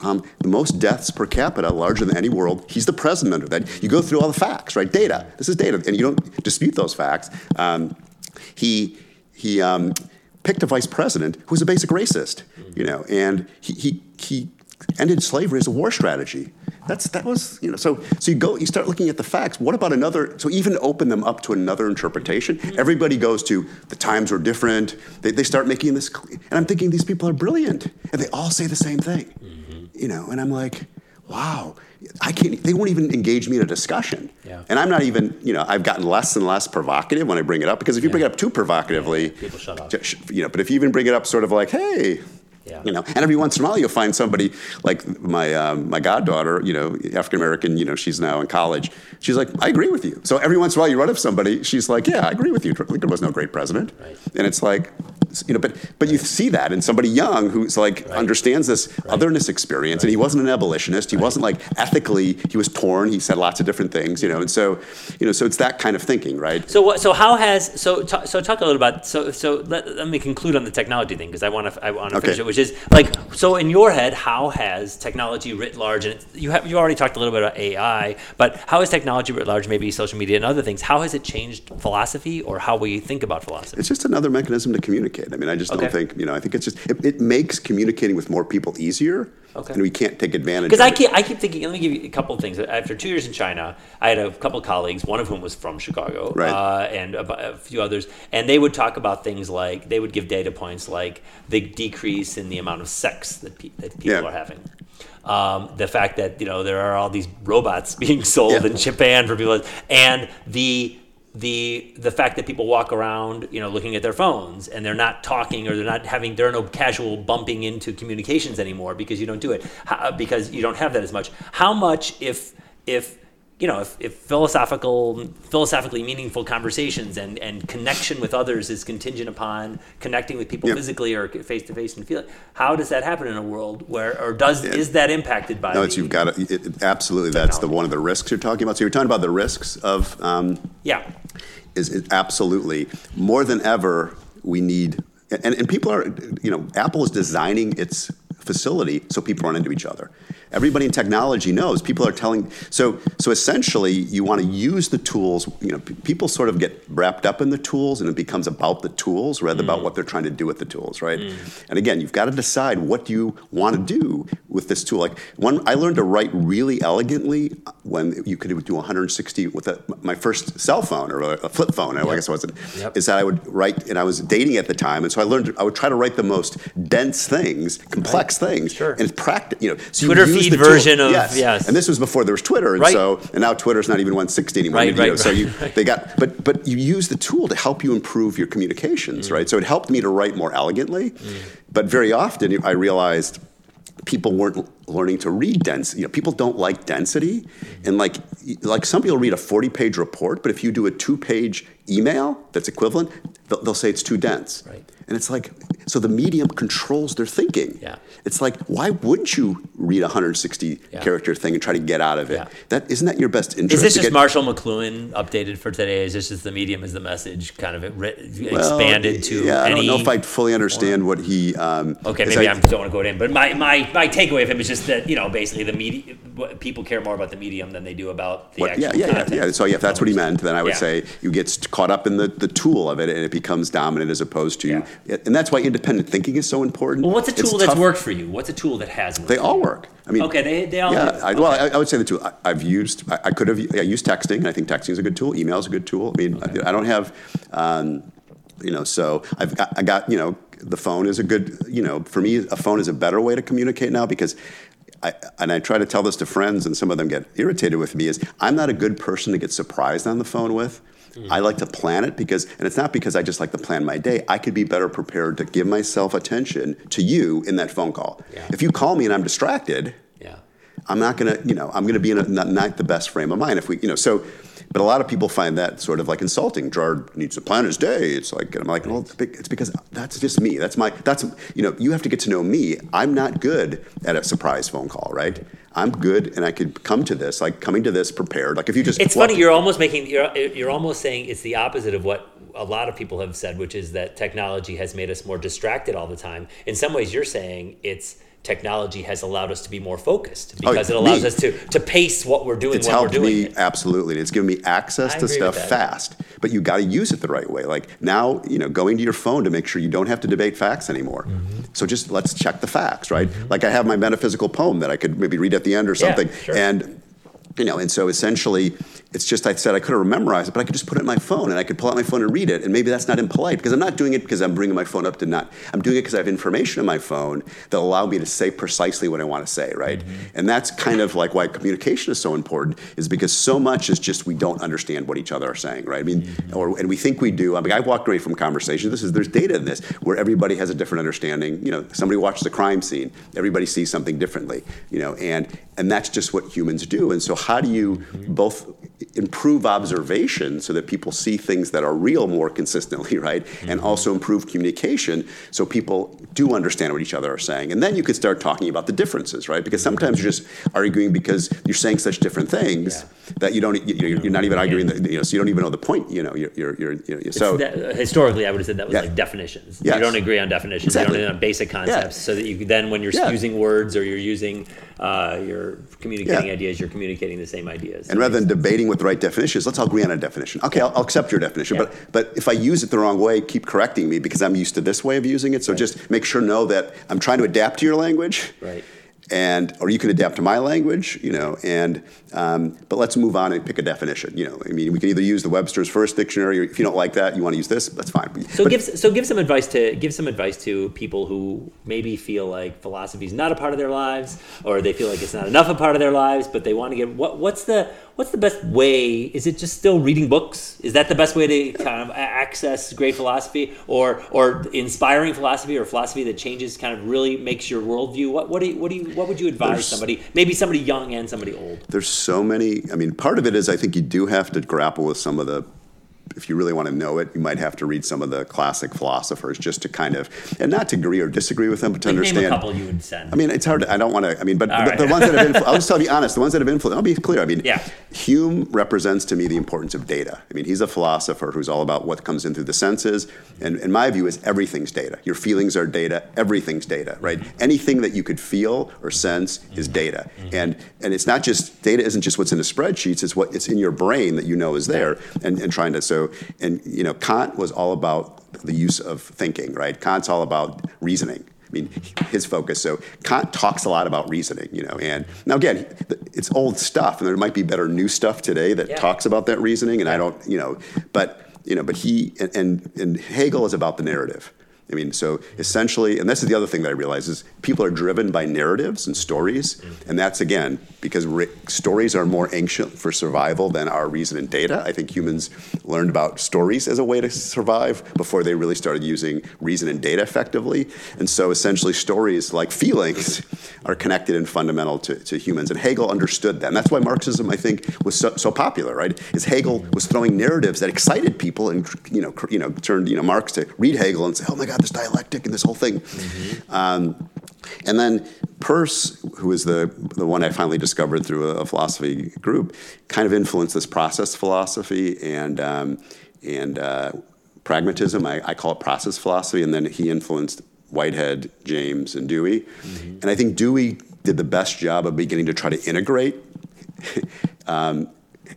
um, the most deaths per capita, larger than any world. He's the president under that. You go through all the facts, right? Data. This is data, and you don't dispute those facts. Um, he he um, picked a vice president who was a basic racist, you know, and he he, he ended slavery as a war strategy. That's that was you know so so you go you start looking at the facts. What about another? So even open them up to another interpretation. Mm-hmm. Everybody goes to the times were different. They, they start making this, and I'm thinking these people are brilliant, and they all say the same thing mm-hmm. you know, and I'm like, wow, I can't. They won't even engage me in a discussion. Yeah. And I'm not even, you know, I've gotten less and less provocative when I bring it up because if you bring it up too provocatively, people shut up. You know, but if you even bring it up sort of like, hey. Yeah. You know, and every once in a while you'll find somebody like my um, my goddaughter, you know, African American, you know, she's now in college. She's like, I agree with you. So every once in a while you run up somebody, she's like, Yeah, I agree with you. Lincoln was no great president. Right. And it's like, you know, but but you see that in somebody young who's like understands this otherness experience, and he wasn't an abolitionist. He wasn't like ethically. He was torn. He said lots of different things, you know, and so, you know, so it's that kind of thinking, right? So what? So how has so ta- so talk a little about so so let, let me conclude on the technology thing because I want to I want to Okay. finish it, which is like so in your head how has technology writ large and you have you already talked a little bit about AI, but how has technology writ large, maybe social media and other things, how has it changed philosophy or how we think about philosophy? It's just another mechanism to communicate. I mean, I just Okay. don't think, you know, I think it's just, it, it makes communicating with more people easier. Okay. And we can't take advantage Because of I it. keep, I keep thinking, let me give you a couple of things. After two years in China, I had a couple of colleagues, one of whom was from Chicago, Right. uh, and a, a few others, and they would talk about things like, they would give data points like the decrease in the amount of sex that, pe- that people Yeah. are having. Um, the fact that, you know, there are all these robots being sold Yeah. in Japan for people, and the the the fact that people walk around, you know, looking at their phones and they're not talking or they're not having there are no casual bumping into communications anymore because you don't do it How, because you don't have that as much. How much if if you know if, if philosophical philosophically meaningful conversations and and connection with others is contingent upon connecting with people Yeah. physically or face to face and feel it, how does that happen in a world where or does is that impacted by No, the, it's, you've got to, it, it- absolutely, that's the one of the risks you're talking about. So you're talking about the risks of, um, yeah. is, is absolutely. More than ever we need and, and people are you know apple is designing its facility so people run into each other everybody in technology knows people are telling so so essentially you want to use the tools you know p- people sort of get wrapped up in the tools and it becomes about the tools rather about mm. what they're trying to do with the tools right? Mm. And again you've got to decide what do you want to do with this tool. Like one i learned to write really elegantly uh, when you could do 160 with a, my first cell phone or a, flip phone i guess it wasn't Yep. is that i would write and i was dating at the time and so i learned i would try to write the most dense things complex things Sure. and it's practice you know so Twitter use tool- version of- yes. yes. and this was before there was twitter and Right. so and now twitter's not even 160 anymore Right, you right, so right, you they got but but you use the tool to help you improve your communications mm. right so it helped me to write more elegantly mm. but very often i realized people weren't learning to read dense you know people don't like density and like like some people read a 40 page report but if you do a two page email that's equivalent they'll, they'll say it's too dense Right. and it's like So the medium controls their thinking. Yeah. It's like, why wouldn't you read a 160 Yeah. character thing and try to get out of it? Yeah. That isn't that your best interest? Is this just get- Marshall McLuhan updated for today? Is this just the medium is the message kind of ri- Well, expanded to Yeah, I don't know if I fully understand what he. Um, Okay, maybe I, I, don't want to go in, but my, my, my takeaway of him is just that you know basically the media people care more about the medium than they do about the What, actual yeah, yeah, yeah, content. yeah. So yeah, if that's what he meant, then I would Yeah. say you get caught up in the, the tool of it, and it becomes dominant as opposed to, Yeah. and that's why independent thinking is so important. Well, what's a It's tool that's tough- worked for you? What's a tool that has worked? They all work. I mean, Okay, they, they all yeah. I, well, I, I would say the tool I, I've used. I, I could have. I use texting, I think texting is a good tool. Email is a good tool. I mean, I, I don't have, um, you know, so I've got, I got, you know, the phone is a good, you know, for me, a phone is a better way to communicate now because. I, and I try to tell this to friends, and some of them get irritated with me. Is I'm not a good person to get surprised on the phone with. Mm. I like to plan it because, and it's not because I just like to plan my day. I could be better prepared to give myself attention to you in that phone call. Yeah. If you call me and I'm distracted, yeah. I'm not gonna, you know, I'm gonna be in a, not, not the best frame of mind if we, you know, so, but a lot of people find that sort of like insulting. Gerard needs to plan his day. It's like, and I'm like, well, it's because that's just me. That's my, that's, you know, you have to get to know me. I'm not good at a surprise phone call, right? I'm good and I could come to this, like coming to this prepared. Like if you just, It's funny. You're almost making you're you're almost saying it's the opposite of what a lot of people have said, which is that technology has made us more distracted all the time. In some ways, you're saying it's technology has allowed us to be more focused because it allows Oh, me. us to to pace what we're doing It's helped doing me it. absolutely. It's given me access I to stuff fast, but you got to use it the right way. Like now, you know, going to your phone to make sure you don't have to debate facts anymore. Mm-hmm. So just let's check the facts, right? Like I have my metaphysical poem that I could maybe read at the end or Yeah, something, sure. and you know, and so essentially, it's just I said I could have memorized it, but I could just put it in my phone and I could pull out my phone and read it, and maybe that's not impolite because I'm not doing it because I'm bringing my phone up to not. I'm doing it because I have information in my phone that allow me to say precisely what I want to say, right? Mm-hmm. And that's kind of like why communication is so important, is because so much is just we don't understand what each other are saying, right? I mean, Mm-hmm. or and we think we do. I mean, I walked away from conversations. This is there's data in this where everybody has a different understanding. You know, somebody watches a crime scene, everybody sees something differently. You know, and and that's just what humans do. And so, how do you both improve observation so that people see things that are real more consistently, right? And mm-hmm. also improve communication so people do understand what each other are saying. And then you could start talking about the differences, right? Because mm-hmm. sometimes you're just arguing because you're saying such different things that you don't, you- you're, you're not even arguing, the, you know, so you don't even know the point, you know, you're, you're, you're, you know, so. That- uh, historically, I would have said that was Yeah. like definitions. Yes. You don't agree on definitions. Exactly. You don't agree on basic concepts. So that you then, when you're Yeah. using words or you're using, uh, you're communicating Yeah. ideas, you're communicating the same ideas. And rather than debating what the right definition is, let's all agree on a definition. Okay, I'll, I'll accept your definition, Yeah. but but if I use it the wrong way, keep correcting me because I'm used to this way of using it. So just make sure know that I'm trying to adapt to your language, Right. And or you can adapt to my language, you know. And um, but let's move on and pick a definition. You know, I mean, we can either use the Webster's First Dictionary, or if you don't like that, you want to use this. That's fine. So But- give so give some advice to give some advice to people who maybe feel like philosophy is not a part of their lives, or they feel like it's not enough a part of their lives, but they want to get what what's the what's the best way? Is it just still reading books? Is that the best way to kind of access great philosophy, or or inspiring philosophy, or philosophy that changes kind of really makes your worldview? What what do you, what do you what would you advise There's- somebody maybe somebody young and somebody old? There's so many. I mean, part of it is I think you do have to grapple with some of the. If you really want to know it, you might have to read some of the classic philosophers just to kind of, and not to agree or disagree with them, but to understand. name a couple you would send. I mean, it's hard. To, I don't want to. I mean, but right. the ones that have. Influ- I'll just tell you honest. The ones that have influenced. I'll be clear. I mean, Yeah. Hume represents to me the importance of data. I mean, he's a philosopher who's all about what comes in through the senses. And in my view, is everything's data. Your feelings are data. Everything's data, right? Anything that you could feel or sense is mm-hmm. data. Mm-hmm. And and it's not just data. Isn't just what's in the spreadsheets. It's what it's in your brain that you know is there. And and trying to so and you know Kant was all about the use of thinking, right? Kant's all about reasoning. I mean, his focus. So Kant talks a lot about reasoning, you know. And now again, it's old stuff, and there might be better new stuff today that Yeah. talks about that reasoning. And I don't, you know, but you know, but he and, and and Hegel is about the narrative. I mean, so essentially, and this is the other thing that I realize is people are driven by narratives and stories, and that's again because re- stories are more ancient for survival than our reason and data. I think humans learned about stories as a way to survive before they really started using reason and data effectively. And so essentially, stories like feelings are connected and fundamental to, to humans. And Hegel understood that. And that's why Marxism, I think, was so, so popular, right? Is Hegel was throwing narratives that excited people and, you know, cr- you know, turned, you know, Marx to read Hegel and say, oh my God, This dialectic and this whole thing. Mm-hmm. Um, and then Peirce, who is the, the one I finally discovered through a, a philosophy group, kind of influenced this process philosophy and, um, and uh, pragmatism. I, I, call it process philosophy. And then he influenced Whitehead, James, and Dewey. Mm-hmm. And I think Dewey did the best job of beginning to try to integrate um,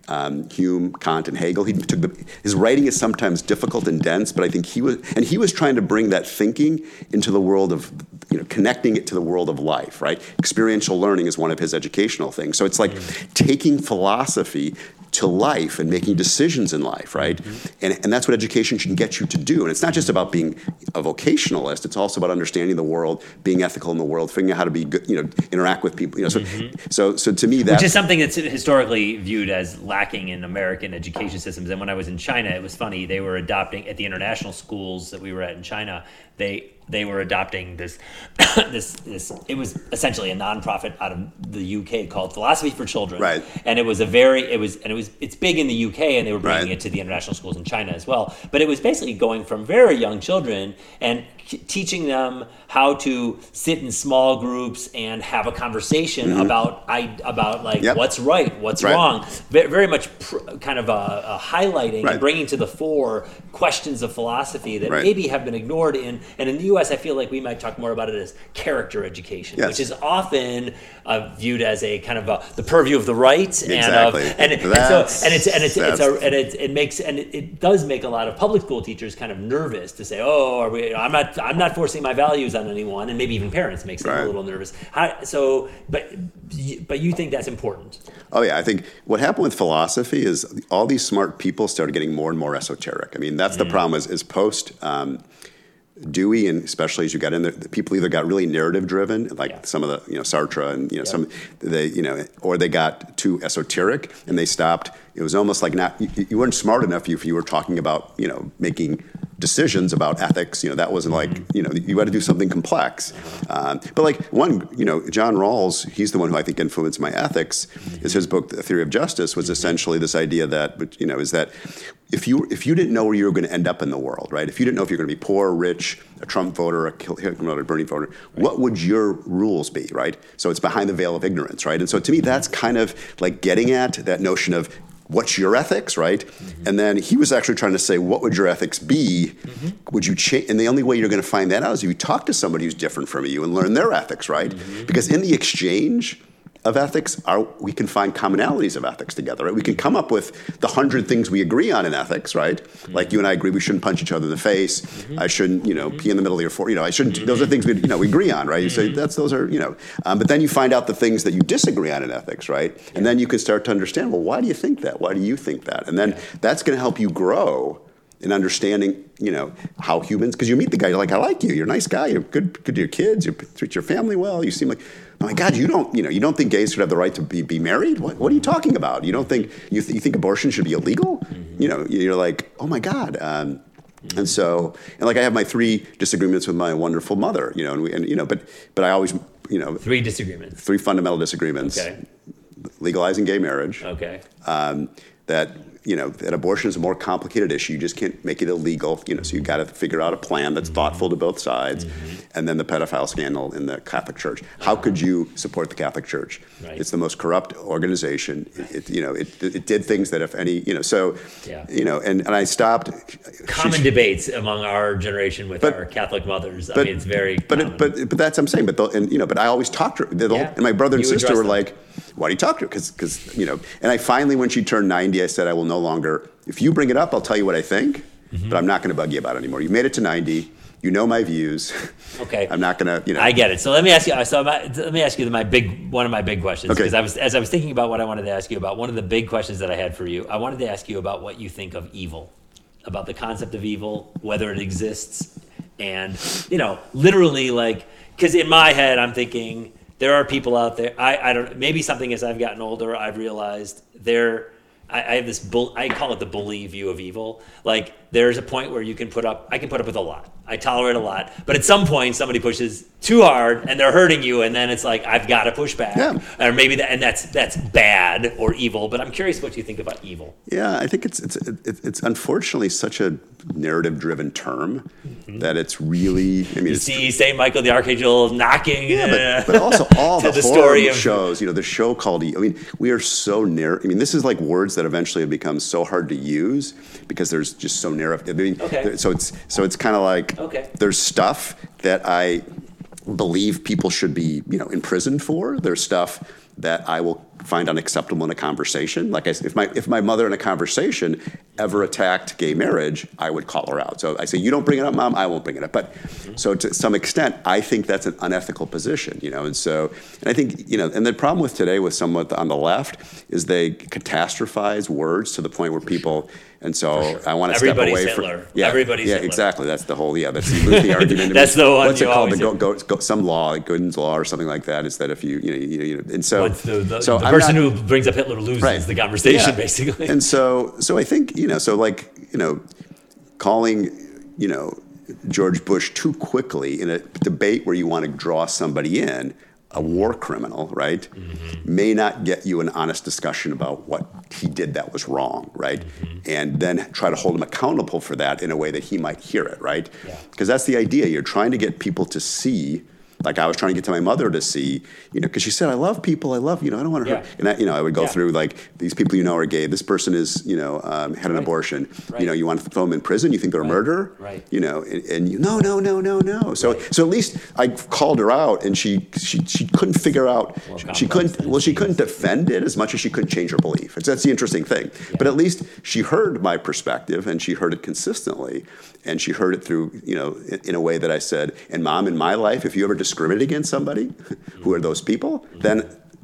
um, Hume, Kant, and Hegel. He took the, his writing is sometimes difficult and dense, but I think he was, and he was trying to bring that thinking into the world of, you know, connecting it to the world of life. Right? Experiential learning is one of his educational things. So it's like mm. taking philosophy to life and making decisions in life, right? Mm-hmm. And, and that's what education should get you to do. And it's not just about being a vocationalist, it's also about understanding the world, being ethical in the world, figuring out how to be good, you know, interact with people. You know, so, mm-hmm. so, so to me, that Which is something that's historically viewed as lacking in American education systems. And when I was in China, it was funny, they were adopting, at the international schools that we were at in China, they they were adopting this this this it was essentially a nonprofit out of the UK called Philosophy for Children. Right. And it was a very it was and it was it's big in the UK and they were bringing right. it to the international schools in China as well. But it was basically going from very young children and teaching them how to sit in small groups and have a conversation mm-hmm. about I about like yep. what's right, what's right. wrong. Very much pr- kind of a, a highlighting right. and bringing to the fore questions of philosophy that right. maybe have been ignored in and in the U.S. I feel like we might talk more about it as character education, yes. which is often uh, viewed as a kind of a, the purview of the right exactly. and, and, and, so and it's and it's, it's a, and it, it makes and it, it, does make a lot of public school teachers kind of nervous to say, oh, are we? I'm not I'm not forcing my values on anyone, and maybe even parents makes them right. a little nervous. How, so, but but you think that's important? Oh yeah, I think what happened with philosophy is all these smart people started getting more and more esoteric. I mean, that's mm-hmm. the problem. Is, is post. Um, Dewey, and especially as you got in there, the people either got really narrative driven, like yeah. some of the you know Sartre and you know yeah. some they you know, or they got too esoteric and they stopped. It was almost like not you, you weren't smart enough if you were talking about you know making decisions about ethics. You know, that wasn't like, mm-hmm. you know, you had to do something complex. Um, but like one, you know, John Rawls, he's the one who I think influenced my ethics. Mm-hmm. Is his book, The Theory of Justice, was essentially this idea that, you know, is that if you if you didn't know where you were going to end up in the world, right? If you didn't know if you're going to be poor, rich, a Trump voter, a Hillary voter, a Bernie voter, right. what would your rules be, right? So it's behind the veil of ignorance, right? And so to me, that's kind of like getting at that notion of what's your ethics, right? Mm-hmm. And then he was actually trying to say, what would your ethics be? Mm-hmm. Would you change? And the only way you're going to find that out is if you talk to somebody who's different from you and learn their ethics, right? Mm-hmm. Because in the exchange, of ethics are we can find commonalities of ethics together right we can come up with the hundred things we agree on in ethics right mm-hmm. like you and i agree we shouldn't punch each other in the face mm-hmm. i shouldn't you know mm-hmm. pee in the middle of your floor you know i shouldn't mm-hmm. those are things we you know we agree on right you say mm-hmm. that's those are you know um, but then you find out the things that you disagree on in ethics right and then you can start to understand well why do you think that why do you think that and then yeah. that's going to help you grow in understanding, you know, how humans, because you meet the guy, you're like, I like you, you're a nice guy, you're good, good to your kids, you treat your family well, you seem like, my God, you don't, you know, you don't think gays should have the right to be, be married? What, what are you talking about? You don't think, you, th- you think abortion should be illegal? Mm-hmm. You know, you're like, oh my God. Um, mm-hmm. and so, and like I have my three disagreements with my wonderful mother, you know, and, we, and you know, but but I always, you know, three disagreements, three fundamental disagreements. Okay. Legalizing gay marriage. Okay. Um, that you know, that abortion is a more complicated issue. You just can't make it illegal. You know, so you've got to figure out a plan that's thoughtful to both sides. Mm-hmm. And then the pedophile scandal in the Catholic Church. How could you support the Catholic Church? Right. It's the most corrupt organization. It, it, you know, it, it did things that if any, you know, so, yeah. you know, and, and I stopped. Common she, debates among our generation with but, our Catholic mothers. But, I mean, it's very. But it, but but that's what I'm saying. But the, and you know, but I always talked to her. The, yeah. And my brother and you sister were them. like why do you talk to her? Because, because you know. And I finally, when she turned 90, I said, I will no longer. If you bring it up, I'll tell you what I think, mm-hmm. but I'm not going to bug you about it anymore. You made it to 90. You know my views. Okay. I'm not going to, you know. I get it. So let me ask you. So let me ask you my big one of my big questions because okay. I was as I was thinking about what I wanted to ask you about. One of the big questions that I had for you, I wanted to ask you about what you think of evil, about the concept of evil, whether it exists, and you know, literally like because in my head I'm thinking there are people out there. I, I don't. Maybe something as I've gotten older, I've realized there. I, I have this bull. I call it the bully view of evil. Like there's a point where you can put up. I can put up with a lot. I tolerate a lot. But at some point, somebody pushes too hard and they're hurting you, and then it's like I've got to push back, Yeah. or maybe that, and that's that's bad or evil. But I'm curious what you think about evil. Yeah, I think it's it's it's, it's unfortunately such a narrative-driven term that it's really. I mean, Mm-hmm. You it's, see Saint Michael the Archangel knocking, Yeah, but, but also all the, the story of- shows. You know, the show called. I mean, we are so narrow. I mean, this is like words that eventually have become so hard to use because there's just so narrow. I mean, Okay. so it's so it's kind of like Okay. there's stuff that I believe people should be you know imprisoned for. There's stuff that I will find unacceptable in a conversation. Like I, if my if my mother in a conversation ever attacked gay marriage, I would call her out. So I say, you don't bring it up, mom. I won't bring it up. But so to some extent, I think that's an unethical position. You know, and so and I think you know, and the problem with today with someone on the left is they catastrophize words to the point where people. And so I want to step away Hitler. from yeah, Everybody's yeah, Hitler. exactly. That's the whole yeah. That's lose the argument. That's the one What's it called? The go, go, go, some law, like Gooden's law or something like that. Is that if you you know you know, you know and so the, the, so the person not- who brings up Hitler loses Right. the conversation, Yeah. basically. And so, so I think you know, so like you know, calling you know George Bush too quickly in a debate where you want to draw somebody in, a war criminal, right, Mm-hmm. may not get you an honest discussion about what he did that was wrong, right, Mm-hmm. and then try to hold him accountable for that in a way that he might hear it, right, Yeah. because that's the idea. You're trying to get people to see. Like I was trying to get to my mother to see, you know, because she said, "I love people. I love you know. I don't want to hurt." Yeah. And I, you know, I would go Yeah. through like these people you know are gay. This person is, you know, um, had an Right. abortion. Right. You know, you want to throw them in prison? You think they're a murderer? Right. You know, and, and you no, no, no, no, no. So, so at least I called her out, and she she she couldn't figure out. More she couldn't. Well, she couldn't defend it as much as she couldn't change her belief. It's, that's the interesting thing. But at least she heard my perspective, and she heard it consistently, and she heard it through, you know, in, in a way that I said, "And mom, in my life, if you ever discriminate against somebody, who are those people, then."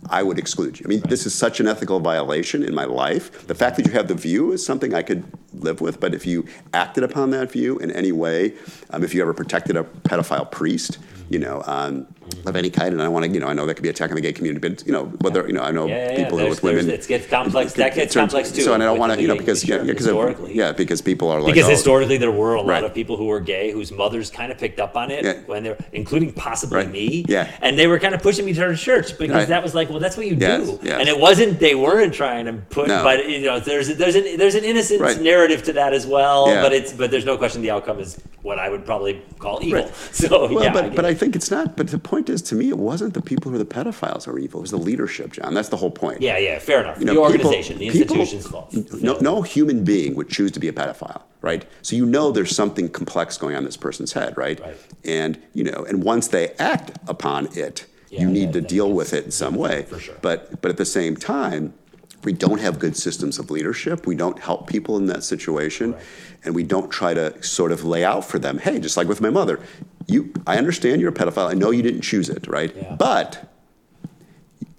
I would exclude you. I mean, this is such an ethical violation in my life. The fact that you have the view is something I could live with, but if you acted upon that view in any way, um, if you ever protected a pedophile priest, you know, um, of any kind, and I want to, you know, I know that could be attacking the gay community, but you know, whether you know, I know Yeah, yeah, yeah. people who There's- with women. it gets complex. That gets turns- complex, too, So, and I don't want to, you know, because yeah, sure, yeah, because historically. yeah, because people are like, because oh, historically there were a lot Right. of people who were gay whose mothers kind of picked up on it Yeah. when they were including possibly Right. me Yeah. and they were kind of pushing me to church because Right. that was like well that's what you Yes, do yes. and it wasn't they weren't trying to put No. but you know there's there's an there's an innocence narrative to that as well Yeah. but it's but there's no question the outcome is what I would probably call evil so Well, yeah but I but. I think it's not. But the point is, to me, it wasn't the people who are the pedophiles who are evil. It was the leadership, John. That's the whole point. yeah yeah fair enough You know, the people- organization the people- institution's fault No, no human being would choose to be a pedophile, right? So you know there's something complex going on in this person's head, right? Right. And you know, and once they act upon it, Yeah, you yeah, need to deal with it in some way. For sure. But but at the same time, we don't have good systems of leadership. We don't help people in that situation, and we don't try to sort of lay out for them. Hey, just like with my mother, you. I understand you're a pedophile. I know you didn't choose it, right? Yeah. But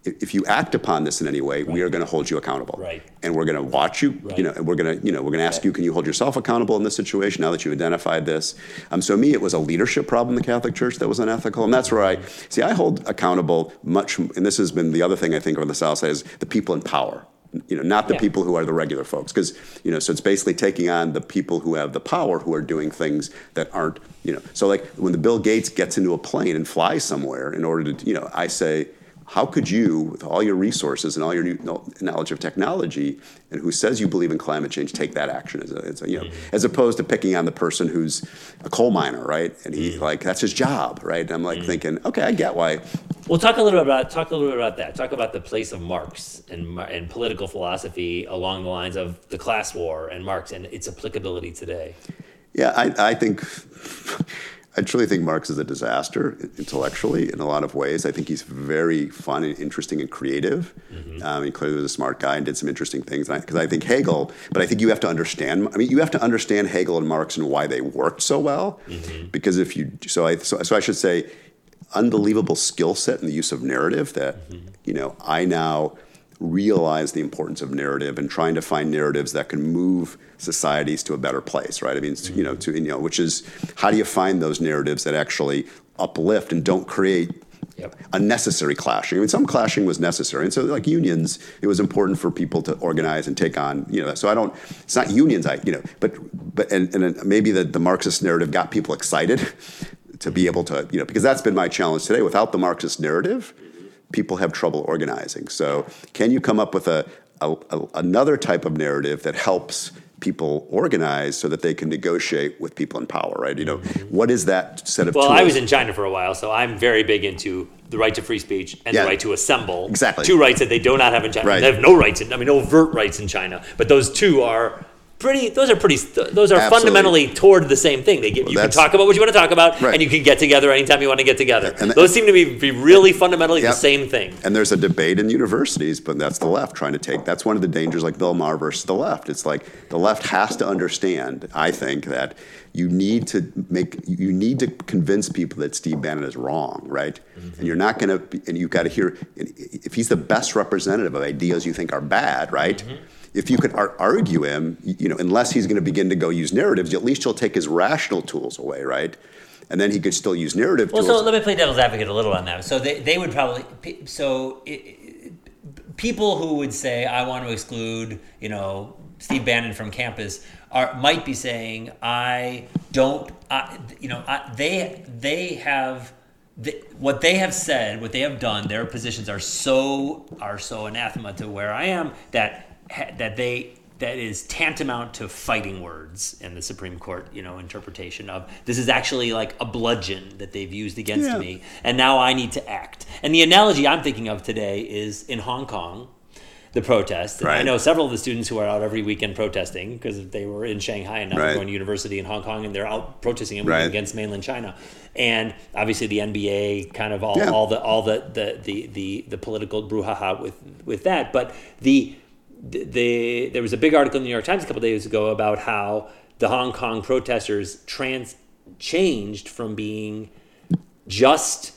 if you act upon this in any way, we are going to hold you accountable. Right. And we're going to watch you. Right. You know, and we're going to, you know, we're going to ask you, can you hold yourself accountable in this situation now that you've identified this? Um, so me, it was a leadership problem in the Catholic Church that was unethical, and that's where I see. I hold accountable much, and this has been the other thing I think on the South Side is the people in power. You know, not the Yeah. people who are the regular folks, because you know, so it's basically taking on the people who have the power who are doing things that aren't, you know. So like when the Bill Gates gets into a plane and flies somewhere in order to, you know, I say, how could you, with all your resources and all your new knowledge of technology, and who says you believe in climate change, take that action as a, as a you know, Mm-hmm. as opposed to picking on the person who's a coal miner, right? And he Mm-hmm. like that's his job, right? And I'm like thinking, okay, I get why. Well, talk a little bit about talk a little bit about that. Talk about the place of Marx and and political philosophy along the lines of the class war and Marx and its applicability today. Yeah, I, I think. I truly think Marx is a disaster intellectually in a lot of ways. I think he's very fun and interesting and creative. Mm-hmm. Um, he clearly was a smart guy and did some interesting things. Because I, think Hegel, but I think you have to understand. I mean, you have to understand Hegel and Marx and why they worked so well. Mm-hmm. Because if you, so I, so, so I should say, unbelievable skill set in the use of narrative that mm-hmm. you know I now realize the importance of narrative and trying to find narratives that can move societies to a better place right i mean you know to you know which is how do you find those narratives that actually uplift and don't create Yep. unnecessary clashing. I mean, some clashing was necessary, and so like unions, it was important for people to organize and take on, you know. So I don't. It's not unions, I you know, but but and, and maybe the, the Marxist narrative got people excited to be able to, you know, because that's been my challenge today. Without the Marxist narrative, people have trouble organizing. So can you come up with a, a, a another type of narrative that helps? people organize so that they can negotiate with people in power, right? You know, mm-hmm. what is that set of Well, tools? I was in China for a while, so I'm very big into the right to free speech and Yeah. the right to assemble. Exactly. Two rights that they do not have in China. Right. They have no rights in, I mean, overt rights in China, but those two are pretty. Those are pretty. Those are Absolutely. fundamentally toward the same thing. They get you can talk about what you want to talk about, Right. and you can get together anytime you want to get together. And- those seem to be, be really fundamentally Yep. the same thing. And there's a debate in universities, but that's the left trying to take. That's one of the dangers, like Bill Maher versus the left. It's like the left has to understand. I think that you need to make, you need to convince people that Steve Bannon is wrong, right? And you're not going to, and you've got to hear if he's the best representative of ideas you think are bad, right? Mm-hmm. If you could ar- argue him, you know, unless he's going to begin to go use narratives, at least you'll take his rational tools away, right? And then he could still use narrative Well, tools. so let me play devil's advocate a little on that. So they, they would probably so it, it- people who would say I want to exclude you know Steve Bannon from campus are might be saying I don't I, you know I, they they have. The, what they have said, what they have done, their positions are so are so anathema to where I am that ha- that they that is tantamount to fighting words in the Supreme Court, you know, interpretation of this is actually like a bludgeon that they've used against Yeah. me, and now I need to act. And the analogy I'm thinking of today is in Hong Kong, the protests. And I know several of the students who are out every weekend protesting because they were in Shanghai and now Right. they're going to university in Hong Kong and they're out protesting Right. against mainland China. And obviously the NBA kind of all, Yeah. all the all the, the, the, the, the political brouhaha with with that. But the the, the there was a big article in the New York Times a couple days ago about how the Hong Kong protesters trans changed from being just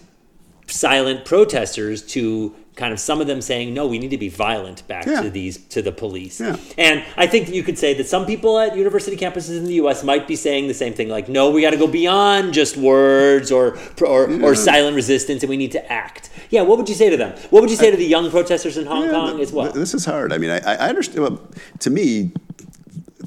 silent protesters to kind of some of them saying no we need to be violent back Yeah. to these to the police Yeah. and i think you could say that some people at university campuses in the us might be saying the same thing like no we got to go beyond just words or or, or silent resistance and we need to act yeah what would you say to them what would you say to the young protesters in hong Yeah, kong th- as well th- This is hard. I mean, I, I understand. Well, to me,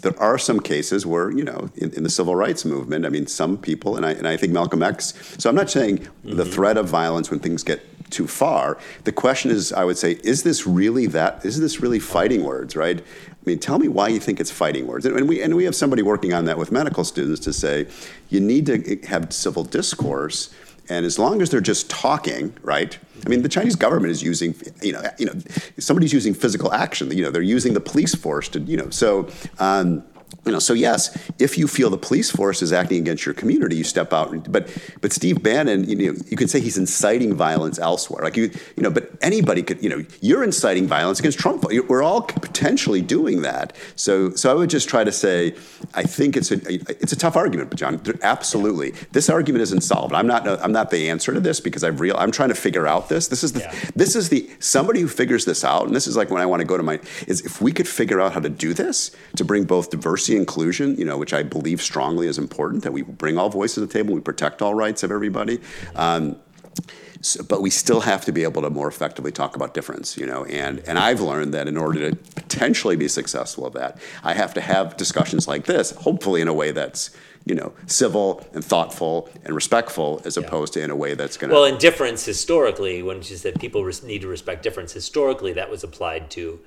there are some cases where you know, in, in the civil rights movement, I mean, some people, and I and I think Malcolm X. So I'm not saying Mm-hmm. the threat of violence when things get too far. The question is, I would say, is this really that? Is this really fighting words? Right? I mean, tell me why you think it's fighting words. And we and we have somebody working on that with medical students to say you need to have civil discourse. And as long as they're just talking, right? I mean, the Chinese government is using, you know, you know, somebody's using physical action. You know, they're using the police force to, you know, so. Um, you know, so yes, if you feel the police force is acting against your community, you step out. But but Steve Bannon, you know, you could say he's inciting violence elsewhere. Like you, you know, but anybody could, you know, you're inciting violence against Trump. We're all potentially doing that. So so I would just try to say, I think it's a it's a tough argument, but John, absolutely, this argument isn't solved. I'm not I'm not the answer to this because I've real I'm trying to figure out this. This is the Yeah. this is the somebody who figures this out, and this is like when I want to go to my is if we could figure out how to do this to bring both diversity and inclusion, you know, which I believe strongly is important, that we bring all voices to the table, we protect all rights of everybody. Um, so, but we still have to be able to more effectively talk about difference, you know. And and I've learned that in order to potentially be successful at that, I have to have discussions like this, hopefully in a way that's you know civil and thoughtful and respectful, as opposed to in a way that's going to. Well, and difference historically, when she said people res- need to respect difference, historically that was applied to.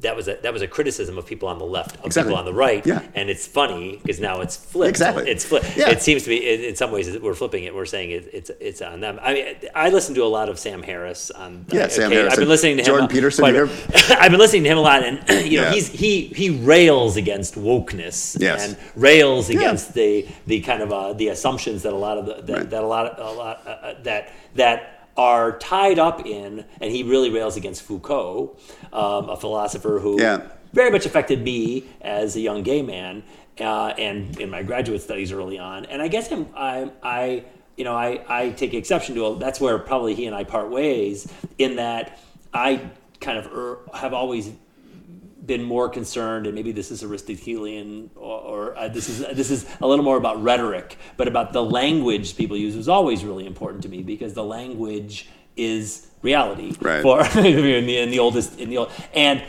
That was a that was a criticism of people on the left, of Exactly. people on the right, Yeah. and it's funny because now it's flipped. Exactly. it's flipped. Yeah. It seems to be in, in some ways we're flipping it. We're saying it, it's it's on them. I mean, I listen to a lot of Sam Harris on. Yeah, Sam okay, Harris I've been listening to Jordan him. Peterson, I've been listening to him a lot, and you know Yeah. he's he he rails against wokeness Yes. and rails against the the kind of uh, the assumptions that a lot of the that, Right. that a lot of, a lot uh, uh, that that are tied up in, and he really rails against Foucault, um, a philosopher who Yeah. very much affected me as a young gay man, uh, and in my graduate studies early on. And I guess I'm, I, I you know, I, I take exception to that's where probably he and I part ways in that I kind of er, have always been more concerned, and maybe this is Aristotelian, or, or uh, this is this is a little more about rhetoric, but about the language people use was always really important to me because the language is reality Right. for in the in the oldest in the old and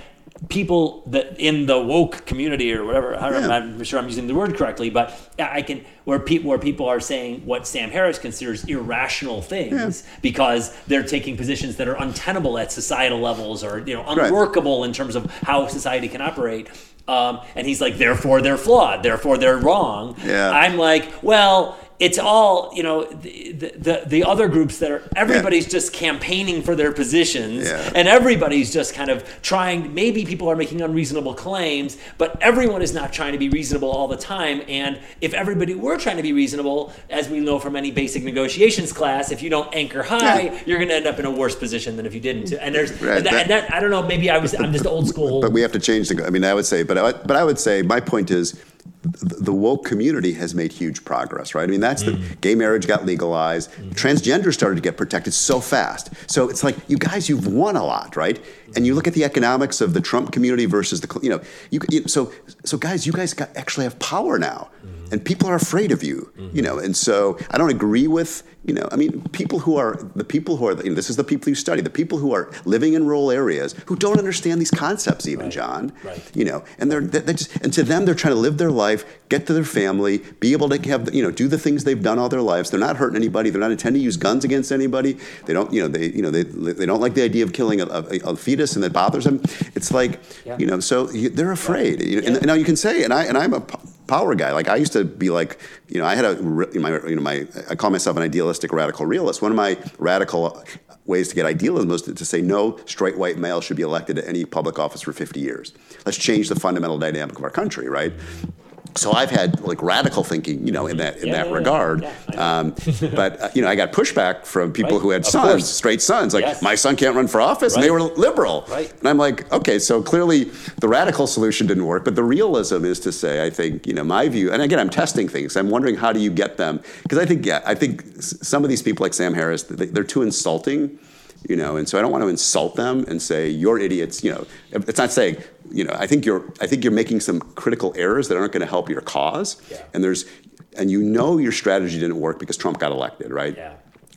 people that in the woke community or whatever I don't know, Yeah. I'm not sure I'm using the word correctly but I can where people where people are saying what Sam Harris considers irrational things because they're taking positions that are untenable at societal levels or you know Right. unworkable in terms of how society can operate um, and he's like therefore they're flawed therefore they're wrong Yeah. I'm like well it's all you know the, the the other groups that are everybody's just campaigning for their positions Yeah. and everybody's just kind of trying maybe people are making unreasonable claims but everyone is not trying to be reasonable all the time and if everybody were trying to be reasonable as we know from any basic negotiations class if you don't anchor high Yeah. you're going to end up in a worse position than if you didn't and there's Right, and that, that- and that- i don't know maybe i was i'm just old school But we have to change the. I mean, I would say, but I, but I would say, my point is, the, woke community has made huge progress, right? I mean, that's the mm. gay marriage got legalized, mm. transgender started to get protected so fast. So it's like, you guys, you've won a lot, right? And you look at the economics of the Trump community versus the, you know, you, you so so guys, you guys got, actually have power now, mm. And people are afraid of you, you know. And so I don't agree with, you know, I mean, people who are the people who are, you know, this is the people you study, the people who are living in rural areas who don't understand these concepts, even John, right. you know, and they're they just and to them they're trying to live their life, get to their family, be able to have you know do the things they've done all their lives. They're not hurting anybody. They're not intending to use guns against anybody. They don't you know they you know they they don't like the idea of killing a, a, a fetus and that bothers them. It's like Yeah. you know so you, they're afraid. You know, and, now you can say and I and I'm a power guy. Like I used to be like you know I had a my you know my I call myself an idealistic radical realist. One of my radical ways to get idealism was to, to say no straight white male should be elected to any public office for 50 years. Let's change the fundamental dynamic of our country, right? So I've had like radical thinking, you know, in that in Yeah, that yeah, regard. Yeah, um, but uh, you know, I got pushback from people Right, who had sons, straight sons. Like Yes. my son can't run for office, and they were liberal. Right. And I'm like, okay, so clearly the radical solution didn't work, but the realism is to say, I think, you know, my view, and again, I'm testing things. I'm wondering how do you get them? Because I think, yeah, I think some of these people like Sam Harris, they're too insulting, you know, and so I don't want to insult them and say you're idiots. You know, it's not saying, you know, I think you're, I think you're making some critical errors that aren't going to help your cause. Yeah. And there's, and you know your strategy didn't work because Trump got elected, right? yeah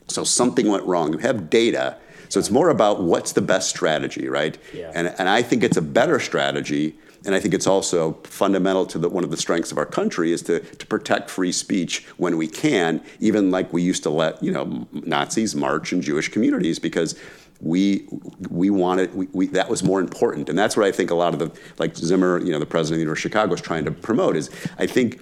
So something went wrong. You have data. So it's more about what's the best strategy, right? Yeah. And, and I think it's a better strategy. And I think it's also fundamental to the, one of the strengths of our country is to, to protect free speech when we can, even like we used to let you know Nazis march in Jewish communities because we we wanted we, we, that was more important, and that's what I think a lot of the like Zimmer, you know, the president of the University of Chicago is trying to promote is I think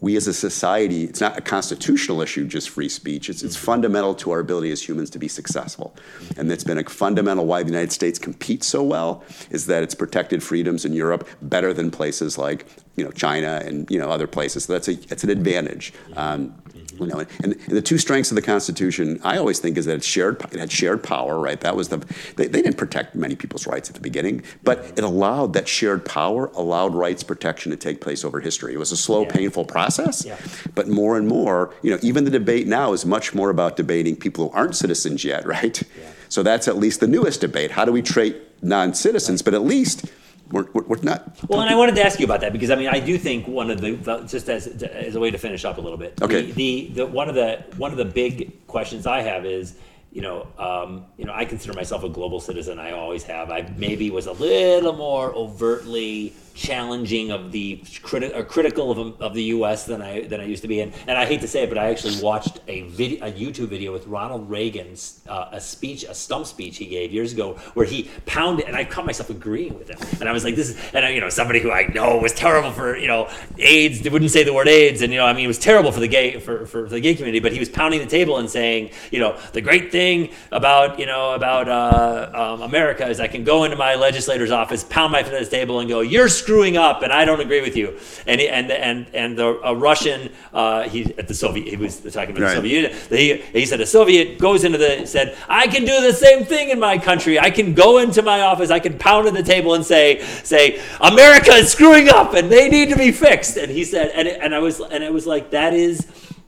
we as a society, it's not a constitutional issue, just free speech. It's, it's fundamental to our ability as humans to be successful. And that's been a fundamental why the United States competes so well is that it's protected freedoms in Europe better than places like you know China and you know other places. So that's a it's an advantage. Um, you know, and, and the two strengths of the Constitution, I always think, is that it's shared. It had shared power, right? That was the. They, they didn't protect many people's rights at the beginning, but it allowed that shared power allowed rights protection to take place over history. It was a slow, Yeah. painful process, Yeah. but more and more, you know, even the debate now is much more about debating people who aren't citizens yet, right? So that's at least the newest debate. How do we treat non-citizens? But at least we're, we're, not. Well, and I wanted to ask you about that because I mean, I do think one of the the- just as as a way to finish up a little bit. Okay. The, the, the one of the one of the big questions I have is, you know, um, you know, I consider myself a global citizen. I always have. I maybe was a little more overtly challenging of the criti- or critical of, of the U.S. than I than I used to be. And and I hate to say it, but I actually watched a video, a YouTube video with Ronald Reagan's uh, a speech, a stump speech he gave years ago, where he pounded, and I caught myself agreeing with him. And I was like, this is, and I, you know, somebody who I know was terrible for you know AIDS, they wouldn't say the word AIDS, and you know, I mean, it was terrible for the gay for, for the gay community, but he was pounding the table and saying, you know, the great thing about you know about uh, um, America is I can go into my legislator's office, pound my foot on the table, and go, "You're screwing up, and I don't agree with you." And he, and and and the a Russian, uh, he at the Soviet, he was talking about Right. the Soviet Union. He, he said a Soviet goes into the said, "I can do the same thing in my country. I can go into my office, I can pound on the table and say say America is screwing up, and they need to be fixed." And he said, and it, and I was and it was like that is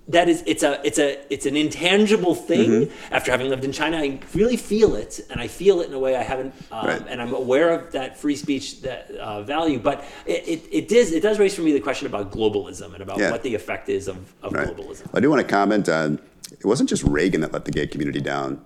that is it's a it's a it's an intangible thing Mm-hmm. after having lived in china i really feel it and i feel it in a way i haven't um, Right. and i'm aware of that free speech that uh, value but it, it, it does it does raise for me the question about globalism and about Yeah. what the effect is of, of Right. globalism I do want to comment on it wasn't just Reagan that let the gay community down.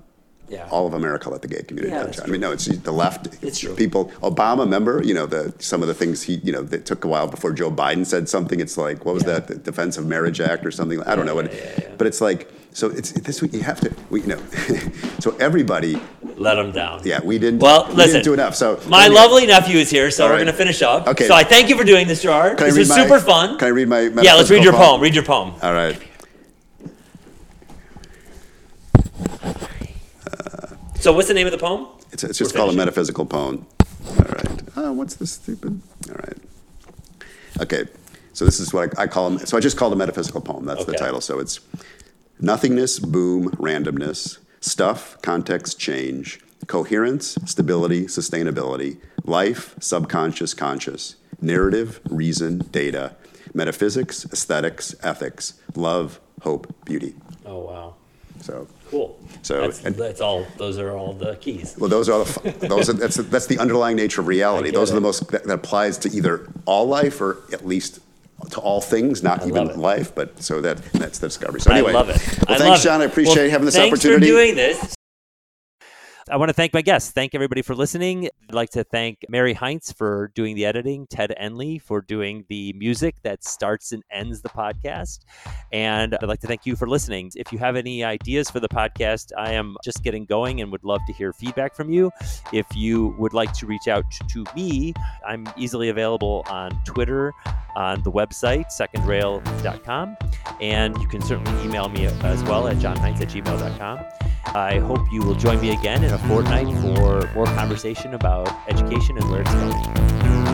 Yeah. all of America let the gay community Yeah, down. I mean, no, it's the left. It's true. People, Obama, remember, you know, the some of the things he, you know, that took a while before Joe Biden said something. It's like, what was Yeah. that, the Defense of Marriage Act or something? I don't know what. But it's like, so it's this. You have to, we, you know, so everybody, Let them down. yeah, we didn't. Well, we listen. didn't do enough. So My lovely nephew is here, so All we're going to finish up. Okay. So I thank you for doing this, Gerard. Can This was my- super fun. Can I read my? yeah, let's read your metaphysical poem. Read your poem. All right. So what's the name of the poem? It's, it's just We're called a metaphysical poem. All right. Oh, what's this stupid? All right. Okay. So this is what I, I call them. So I just called a metaphysical poem. That's the title. So it's nothingness, boom, randomness, stuff, context, change, coherence, stability, sustainability, life, subconscious, conscious, narrative, reason, data, metaphysics, aesthetics, ethics, love, hope, beauty. Oh wow, So cool. So- that's, and- that's all. Those are all the keys. Well, those are the, those are, that's that's the underlying nature of reality. Those are the most that, that applies to either all life or at least to all things, not I even life. But so that that's the discovery. So anyway, I love it. Well, I thanks, love it. John. I appreciate Well, having this thanks opportunity. for doing this. I want to thank my guests. Thank everybody for listening. I'd like to thank Mary Heinz for doing the editing, Ted Enley for doing the music that starts and ends the podcast. And I'd like to thank you for listening. If you have any ideas for the podcast, I am just getting going and would love to hear feedback from you. If you would like to reach out to me, I'm easily available on Twitter, on the website, secondrail.com. And you can certainly email me as well at johnheinz at gmail.com. I hope you will join me again in a fortnight for more conversation about education and where it's going.